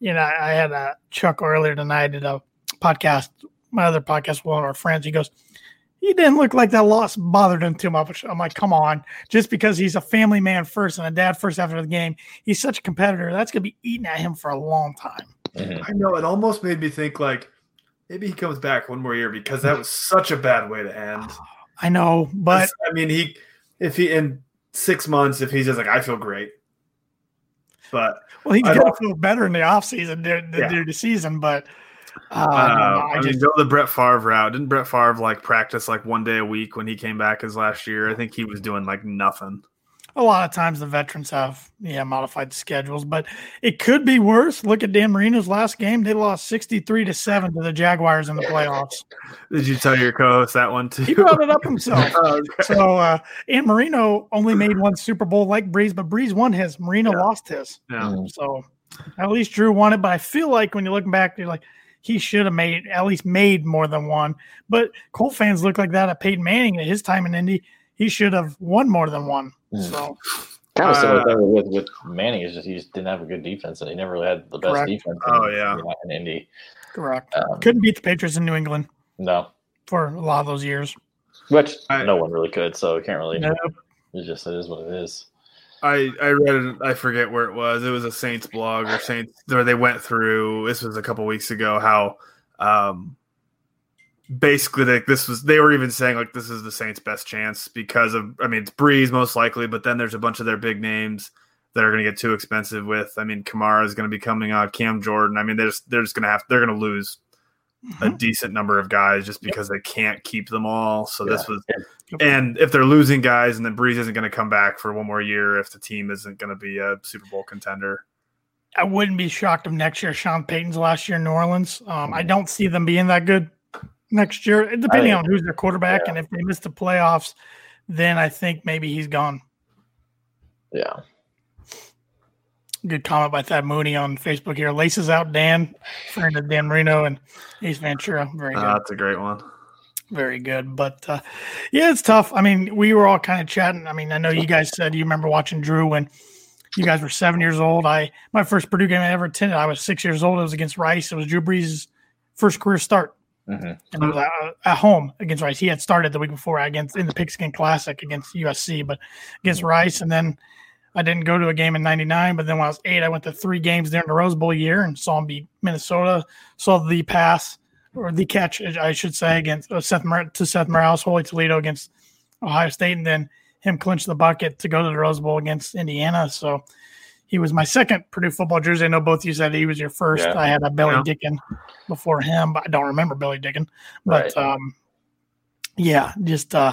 S1: you know, I had a Chuck earlier tonight at a podcast, my other podcast, one of our friends. He goes, he didn't look like that loss bothered him too much. I'm like, come on, just because he's a family man first and a dad first after the game, he's such a competitor. That's gonna be eating at him for a long time.
S7: Mhm.
S8: I know it almost made me think like maybe he comes back one more year because that was such a bad way to end.
S1: I know, but
S8: I mean, he if he in six months if he's just like I feel great, but
S1: well, he's
S8: I
S1: gonna feel better in the offseason than
S8: Yeah.
S1: during the season. But uh,
S8: uh,
S1: I,
S8: I, mean,
S1: just
S8: go the Brett Favre route. Didn't Brett Favre like practice like one day a week when he came back his last year? I think he was doing like nothing.
S1: a lot of times the veterans have yeah modified schedules, but it could be worse. Look at Dan Marino's last game; they lost sixty three to seven to the Jaguars in the playoffs.
S8: Did you tell your co-host that one too?
S1: He brought it up himself. oh, okay. So, uh, and Marino only made one Super Bowl like Brees, but Brees won his. Marino yeah. lost his. Yeah. So at least Drew won it, but I feel like when you look back, you're like he should have made at least made more than one. But Colt fans look like that at Peyton Manning at his time in Indy. He should have won more than one. Mm. So
S7: kind of similar uh, with with Manning is just he just didn't have a good defense and he never really had the best correct. defense.
S8: In, oh yeah,
S7: in Indy.
S1: Correct. Um, Couldn't beat the Patriots in New England.
S7: No.
S1: For a lot of those years.
S7: Which I, no one really could, so it can't really. No. It just it is what it is.
S8: I I read it. I forget where it was. It was a Saints blog or Saints where they went through. This was a couple weeks ago. How um, basically like this was they were even saying like this is the Saints' best chance because of I mean it's Brees most likely, but then there's a bunch of their big names that are going to get too expensive. With I mean Kamara is going to be coming out, Cam Jordan. I mean they're just, they're just going to have they're going to lose mm-hmm. a decent number of guys just because yep. they can't keep them all. So yeah. this was, and if they're losing guys, and then Brees isn't going to come back for one more year if the team isn't going to be a Super Bowl contender.
S1: I wouldn't be shocked if next year Sean Payton's last year in New Orleans. Um, I don't see them being that good next year, depending on who's their quarterback. Yeah. And if they miss the playoffs, then I think maybe he's gone.
S7: Yeah.
S1: Good comment by Thad Mooney on Facebook here. Laces out Dan, friend of Dan Marino and Ace Ventura. Very ah, good.
S8: Uh, that's a great one.
S1: Very good. But uh, yeah, it's tough. I mean, we were all kind of chatting. I mean, I know you guys said you remember watching Drew when you guys were seven years old. I my first Purdue game I ever attended, I was six years old. It was against Rice. It was Drew Brees' first career start. Mm-hmm. And it was at, at, home against Rice. He had started the week before against in the Pigskin Classic against USC, but against mm-hmm. Rice. And then I didn't go to a game in '99. But then when I was eight, I went to three games during the Rose Bowl year and saw him beat Minnesota. Saw the pass or the catch, I should say, against uh, Seth Mur- to Seth Morales, Holy Toledo against Ohio State, and then him clinch the bucket to go to the Rose Bowl against Indiana. So he was my second Purdue football jersey. I know both you said he was your first. Yeah. I had a Billy yeah. Dicken before him, but I don't remember Billy Dicken. But right. um, yeah, just uh,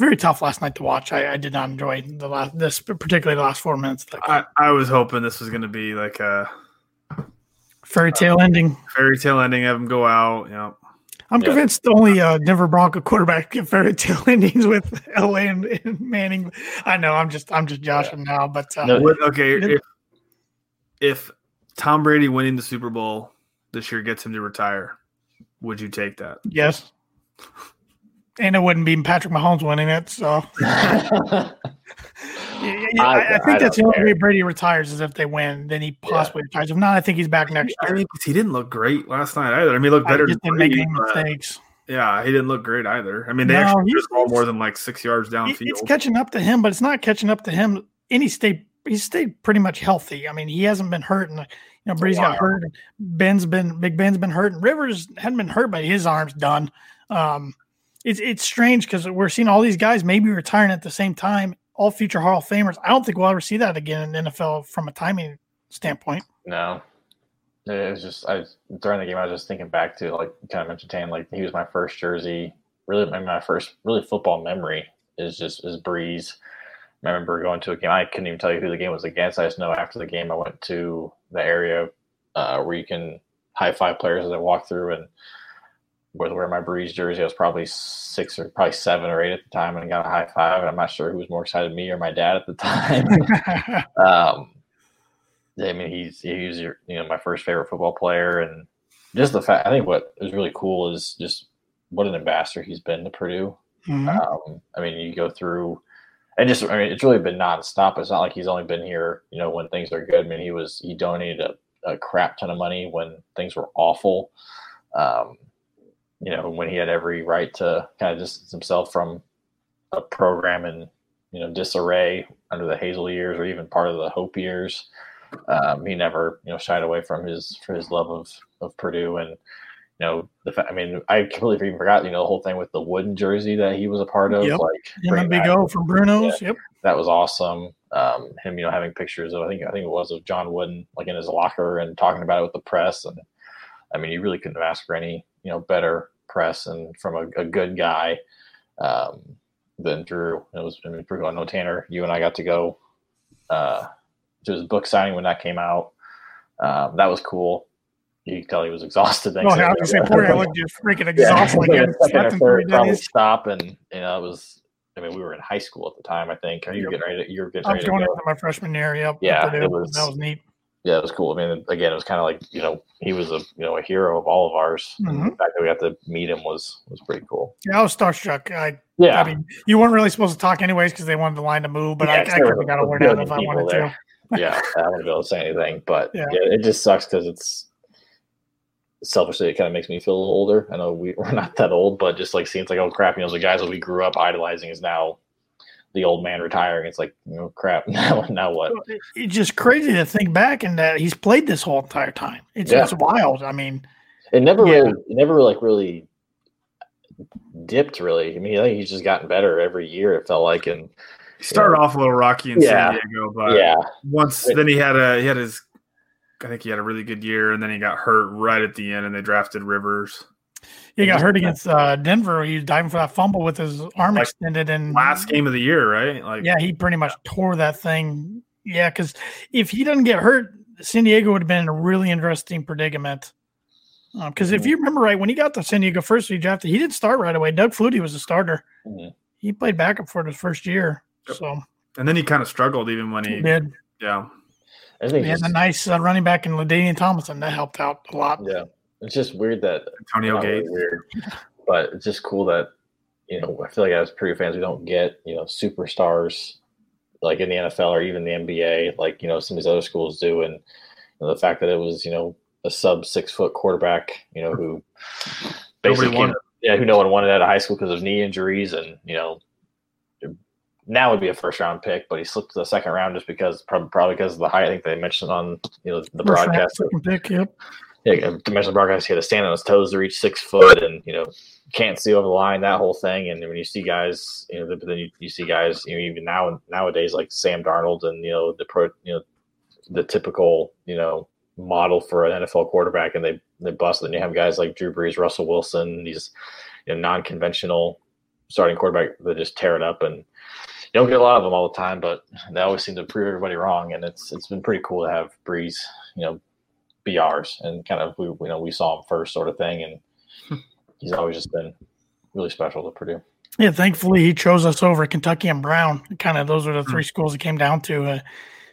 S1: very tough last night to watch. I, I, did not enjoy the last this particularly the last four minutes.
S8: I, I was hoping this was going to be like a
S1: fairy tale uh, ending.
S8: Fairy tale ending. Have him go out. You know,
S1: I'm convinced only uh, Denver Bronco quarterback get fairy tale endings with LA and, and, Manning. I know I'm just I'm just joshing yeah. now, but uh,
S8: no, okay. If, if Tom Brady winning the Super Bowl this year gets him to retire, would you take that?
S1: Yes. And it wouldn't be Patrick Mahomes winning it, so Yeah, yeah, I, I, think I that's the only way Brady retires is if they win. Then he possibly yeah. retires. If not, I think he's back next year.
S8: I he didn't look great last night either. I mean, he looked better.
S1: Didn't make any mistakes.
S8: Yeah, he didn't look great either. I mean, they no, actually just ball more than like six yards downfield.
S1: It's catching up to him, but it's not catching up to him. Any stayed he's stayed pretty much healthy. I mean, he hasn't been hurt, and you know, Bree's got hurt. Ben's been Big Ben's been hurt, and Rivers hadn't been hurt, but his arm's done. Um, it's it's strange because we're seeing all these guys maybe retiring at the same time, all future Hall of Famers. I don't think we'll ever see that again in NFL from a timing standpoint.
S7: No, it was just I during the game I was just thinking back to like kind of Tan like he was my first jersey. Really, my first really football memory is just is Brees. I remember going to a game. I couldn't even tell you who the game was against. I just know after the game I went to the area uh, where you can high five players as I walk through and was wearing my Brees jersey. I was probably six or probably seven or eight at the time, and got a high five. And I'm not sure who was more excited, me or my dad at the time. um, I mean, he's he's your you know my first favorite football player, and just the fact I think what is really cool is just what an ambassador he's been to Purdue. Mm-hmm. Um, I mean, you go through. And just, I mean, it's really been nonstop. It's not like he's only been here, you know, when things are good. I mean, he was, he donated a, a crap ton of money when things were awful. Um, you know, when he had every right to kind of distance himself from a program in, you know, disarray under the Hazell years or even part of the Hope years. Um, he never, you know, shied away from his for his love of of Purdue and you know the fact. I mean, I completely even forgot you know the whole thing with the wooden jersey that he was a part of.
S1: Yep.
S7: Like
S1: him and Big O from Bruno's. Yeah, yep,
S7: that was awesome. Um, him, you know, having pictures of I think I think it was of John Wooden like in his locker and talking about it with the press and I mean, you really couldn't have asked for any, you know, better press and from a, a good guy. Um, than Drew. It was I mean, pretty cool. I know Tanner, you and I got to go uh, to his book signing when that came out. Um, that was cool. You could tell he was exhausted.
S1: Oh, I was saying, poor guy looked just freaking exhausted. like slept in three
S7: probably stop and you know it was. I mean, we were in high school at the time. I think. You were getting ready. To, you were getting
S1: I
S7: ready
S1: was
S7: to
S1: going
S7: go.
S1: into my freshman year. Yep.
S7: Yeah, it was-
S1: that was neat.
S7: Yeah, it was cool. I mean, again, it was kind of like you know he was a you know a hero of all of ours.
S1: Mhm.
S7: The fact that we got to meet him was was pretty cool.
S1: Yeah, I was starstruck. I,
S7: Yeah,
S1: I mean, you weren't really supposed to talk anyways because they wanted the line to move, but
S7: Yeah,
S1: I, I could have got a word out if I wanted
S7: there.
S1: to.
S7: yeah, I wouldn't be able to say anything, but
S1: Yeah.
S7: yeah, it just sucks because it's selfishly it kind of makes me feel older. I know we, we're not that old, but just like seems like oh crap, you know, the guys that we grew up idolizing is now the old man retiring. It's like you know, crap. Now, now what?
S1: It's just crazy to think back and that he's played this whole entire time. It's
S7: Yeah.
S1: it's wild. I mean,
S7: It never
S1: Yeah.
S7: really, it never like really dipped. Really, I mean, I think he's just gotten better every year. It felt like, and
S8: He started off a little rocky in
S7: Yeah.
S8: San Diego, but
S7: yeah,
S8: once then he had a he had his I think he had a really good year and then he got hurt right at the end and they drafted Rivers.
S1: He got hurt against uh, Denver. He was diving for that fumble with his arm
S8: Like,
S1: extended, and
S8: Last game of the year, right? Like
S1: Yeah, he pretty much tore that thing. Yeah, because if he doesn't get hurt, San Diego would have been in a really interesting predicament. Because if you remember right, when he got to San Diego first, he drafted. He didn't start right away. Doug Flutie was a starter.
S7: Mhm.
S1: He played backup for his first year,
S8: Yep.
S1: so
S8: and then he kind of struggled even when
S1: he
S8: he
S1: did.
S8: yeah.
S7: I think
S1: He had a nice uh, running back in LaDainian Tomlinson that helped out a lot.
S7: yeah, it's just weird that
S8: Antonio
S7: not really
S8: Gates.
S7: weird, but it's just cool that you know I feel like as Purdue fans we don't get you know superstars like in the NFL or even the NBA like you know some of these other schools do, and you know, the fact that it was you know a sub six foot quarterback you know who basically
S8: Nobody
S7: came, yeah who no one wanted out of high school because of knee injuries and you know now would be a first round pick, but he slipped to the second round just because probably, probably because of the height. I think they mentioned on you know the broadcast
S1: second pick, yep.
S7: Yeah, the broadcast, he had to stand on his toes to reach six foot, and you know can't see over the line, that whole thing. And when you see guys, you know, but then you, you see guys, you know, even now nowadays like Sam Darnold and you know the pro, you know, the typical you know model for an NFL quarterback, and they they bust. And you have guys like Drew Brees, Russell Wilson, these you know non-conventional starting quarterback that just tear it up and. You don't get a lot of them all the time, but they always seem to prove everybody wrong, and it's it's been pretty cool to have Brees, you know, be ours and kind of we you know we saw him first sort of thing and he's always just been really special to Purdue.
S1: Yeah, thankfully he chose us over Kentucky and Brown. Kind of those are the three schools it came down to. Uh,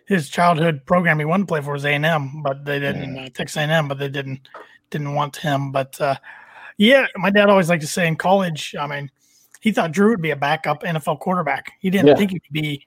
S1: his childhood program he wanted to play for was A and M, but they didn't. Uh, Texas A and M, but they didn't didn't want him. But uh, yeah, my dad always liked to say in college. I mean, he thought Drew would be a backup NFL quarterback. He didn't
S7: Yeah.
S1: think he could be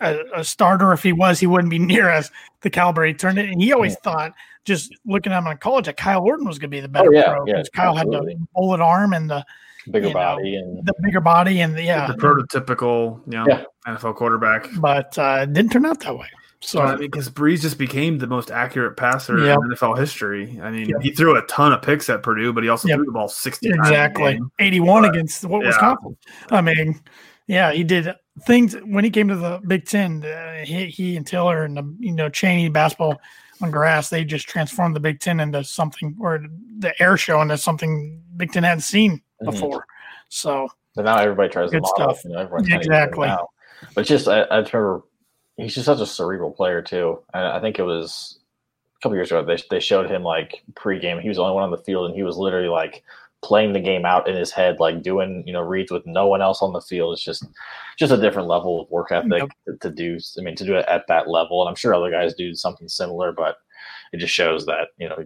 S1: a, a starter. If he was, he wouldn't be near as the caliber he turned it. And he always thought, just looking at him in college, that Kyle Orton was going to be the better
S7: Oh, yeah,
S1: pro.
S7: yeah,
S1: 'cause Kyle
S7: absolutely.
S1: had the bullet arm and the
S7: Bigger
S1: You know,
S7: body and
S1: the bigger body and the, yeah,
S8: The prototypical, you know,
S7: Yeah.
S8: NFL quarterback.
S1: but uh, it didn't turn out that way. So
S8: So I mean, because Brees just became the most accurate passer
S1: Yeah.
S8: in NFL history. I mean,
S1: Yeah.
S8: he threw a ton of picks at Purdue, but he also
S1: Yep.
S8: threw the ball sixty
S1: exactly 81 against what
S8: yeah.
S1: Wisconsin. I mean, yeah, he did things when he came to the Big Ten. Uh, he, he and Tiller and the, you know Cheney basketball on grass, they just transformed the Big Ten into something, or the air show into something Big Ten hadn't seen
S7: Mhm.
S1: before. So
S7: but now everybody tries
S1: Good
S7: model.
S1: stuff.
S7: You know, everyone's kinda using it
S1: Exactly.
S7: But just I, I remember he's just such a cerebral player too. And I think it was a couple years ago they they showed him like pregame. He was the only one on the field, and he was literally like playing the game out in his head, like doing you know reads with no one else on the field. It's just just a different level of work ethic
S1: Yep.
S7: to, to do. I mean, to do it at that level, and I'm sure other guys do something similar, but it just shows that you know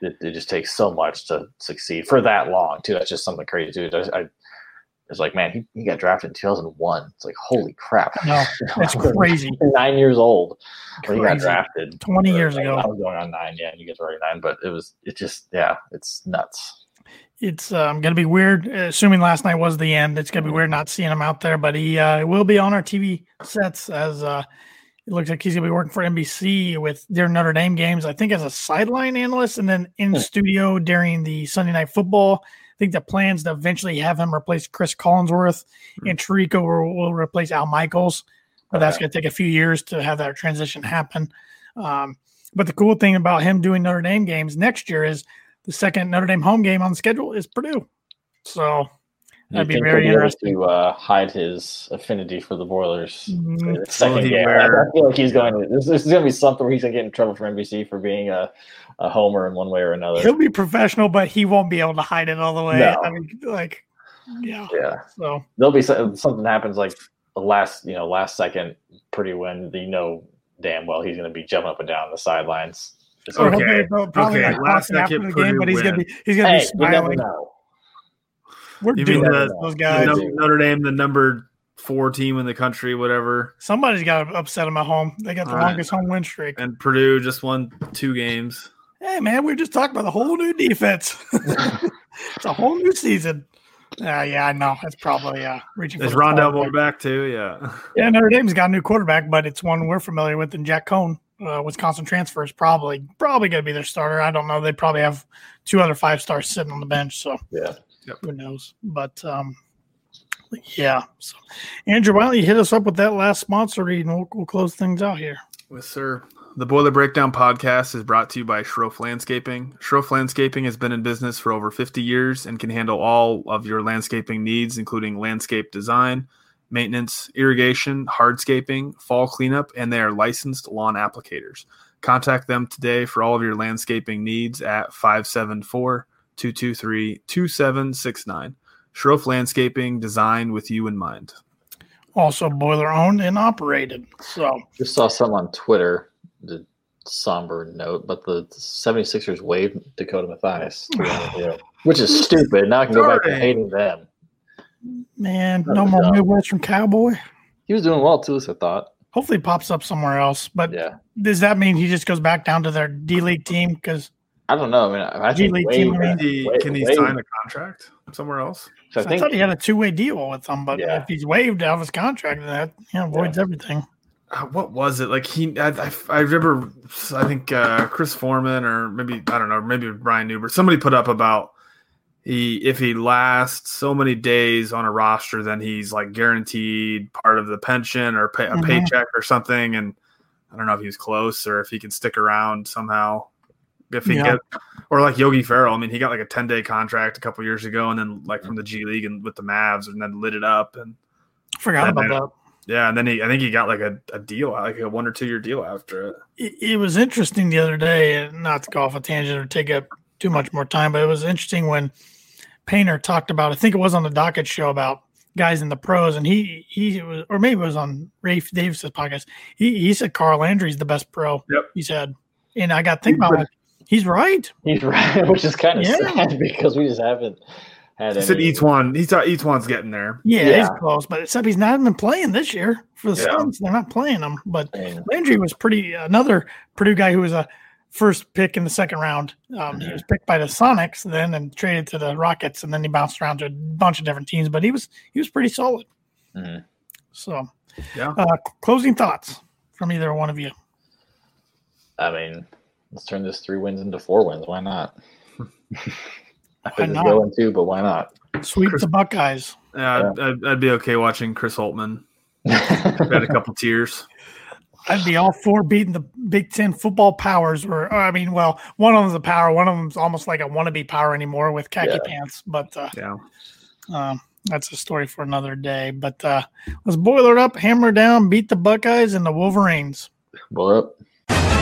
S7: it, it just takes so much to succeed for that long too. That's just something crazy too. I, I it's like, man, he, he got drafted in 2001. It's like, holy crap.
S1: no, that's crazy.
S7: Nine years old when he got
S1: Crazy.
S7: drafted.
S1: 20 years ago.
S7: I was going on nine, yeah, you guys were already nine, but it was, it just, yeah, it's nuts.
S1: It's um, going to be weird. Assuming last night was the end, it's going to be weird not seeing him out there. But he uh, will be on our TV sets as uh, it looks like he's going to be working for NBC with their Notre Dame games. I think as a sideline analyst, and then in
S7: Hmm.
S1: studio during the Sunday night football. I think the plans to eventually have him replace Chris Collinsworth, and Tirico will, will replace Al Michaels. But that's going to take a few years to have that transition happen. Um, but the cool thing about him doing Notre Dame games next year is the second Notre Dame home game on the schedule is Purdue. So That'd be very
S7: he'll
S1: interesting.
S7: to uh, hide his affinity for the Boilers.
S1: Mm,
S7: the second game.
S8: wear-
S7: I feel like he's going to. This, this is going to be something where he's going to get in trouble from NBC for being a, a homer in one way or another.
S1: He'll be professional, but he won't be able to hide it all the way.
S7: No.
S1: I mean, like, yeah.
S7: yeah,
S1: So
S7: there'll be some, something happens like the last, you know, last second, pretty win. you know damn well he's going to be jumping up and down the sidelines. It's
S1: or
S7: like,
S1: he'll
S8: Okay.
S1: be- he'll probably
S8: Okay.
S1: like
S8: Last
S1: talking after
S8: second
S1: the game,
S8: Purdue
S1: but he's gonna
S8: win.
S1: be he's gonna
S7: hey,
S1: be
S7: you never
S1: smiling.
S7: know.
S1: We're
S8: You
S1: doing
S8: mean the-
S1: those
S8: The
S1: guys.
S8: Notre, Notre Dame, the number four team in the country, whatever,
S1: Somebody's got to upset them at home. They got the
S8: All right.
S1: longest home win streak.
S8: and Purdue just won two games.
S1: Hey man, we are just talking about the whole new defense. it's a whole new season. Uh, yeah, I know. It's probably uh, reaching. for
S8: Is
S1: the
S8: Rondale
S1: stars,
S8: going back too? Yeah.
S1: Yeah, Notre Dame's got a new quarterback, but it's one we're familiar with. And Jack Coan, uh, Wisconsin transfer, is probably probably going to be their starter. I don't know. They probably have two other five stars sitting on the bench, so
S7: Yeah.
S1: who knows? But um, yeah. So, Andrew, why don't you hit us up with that last sponsor read, and we'll, we'll close things out here.
S8: Yes, sir. The Boiler Breakdown podcast is brought to you by Sroufe Landscaping. Sroufe Landscaping has been in business for over 50 years and can handle all of your landscaping needs, including landscape design, maintenance, irrigation, hardscaping, fall cleanup, and they are licensed lawn applicators. Contact them today for all of your landscaping needs at 574 223 2769. Sroufe Landscaping, designed with you in mind.
S1: Also, boiler owned and operated. So,
S7: Just saw some on Twitter, the somber note, but the 76ers waived Dakota Mathias, to be honest with you, which is stupid. Now I can go back to hating them.
S1: Man,
S7: That
S1: no more
S7: dumb.
S1: Midwestern Cowboy.
S7: He was doing well too, so I thought.
S1: Hopefully, he pops up somewhere else. But
S7: Yeah.
S1: does that mean he just goes back down to their D League team? Because
S7: I don't know. I mean, I I think
S1: G-League
S7: Wade,
S1: team, I mean-
S8: Can he,
S7: Wade-
S8: can he
S7: Wade-
S8: sign a contract somewhere else?
S7: so I
S1: I,
S7: think
S1: thought he had a two way deal with them. But
S7: Yeah.
S1: if he's waived out of his contract, then that you know, voids everything.
S8: uh, what was it like he I, I, I remember i think uh chris foreman or maybe i don't know maybe brian neubert somebody put up about he if he lasts so many days on a roster then he's like guaranteed part of the pension or pay, a
S1: Mhm.
S8: paycheck or something and i don't know if he's close or if he can stick around somehow if he
S1: Yeah.
S8: get or like yogi ferrell i mean he got like a 10 day contract a couple years ago and then like from the g league and with the mavs and then lit it up and
S1: Forgot about that.
S8: yeah, and then he I think he got like a, a deal, like a one or two year deal after it.
S1: It, it was interesting the other day, not to go off a tangent or take up too much more time, but it was interesting when Painter talked about. I think it was on the Dakich show about guys in the pros, and he he was, or maybe it was on Rafe Davis's podcast. He he said Carl Landry's the best pro.
S8: Yep.
S1: He said, and I got to think about it. He's right.
S7: he's right, which is kind of
S1: Yeah.
S7: sad because we just haven't had
S8: He said
S7: any.
S8: each one. He thought each one's getting there.
S1: Yeah,
S7: Yeah.
S1: he's close, but except he's not even playing this year for the
S8: Yeah.
S1: Suns. They're not playing him. But
S7: I
S1: Landry was pretty another Purdue guy who was a first pick in the second round. Um, He was picked by the Sonics then and traded to the Rockets, and then he bounced around to a bunch of different teams. But he was he was pretty solid.
S7: Mhm.
S1: So,
S8: Yeah.
S1: uh, closing thoughts from either one of you.
S7: I mean, let's turn this three wins into four wins. Why not? I
S1: Why
S7: think it's
S1: not?
S7: going two, but why not?
S1: Sweep the Buckeyes.
S8: Yeah, I'd, I'd, I'd be okay watching Chris Holtmann. I've Had a couple tears.
S1: I'd be all for beating the Big Ten football powers. Or I mean, well, one of them's a power, one of them's almost like a wannabe power anymore with khaki
S7: Yeah.
S1: pants. But uh,
S8: Yeah.
S1: Um, that's a story for another day. But uh, let's boil it up, hammer down, beat the Buckeyes and the Wolverines.
S7: Blow up.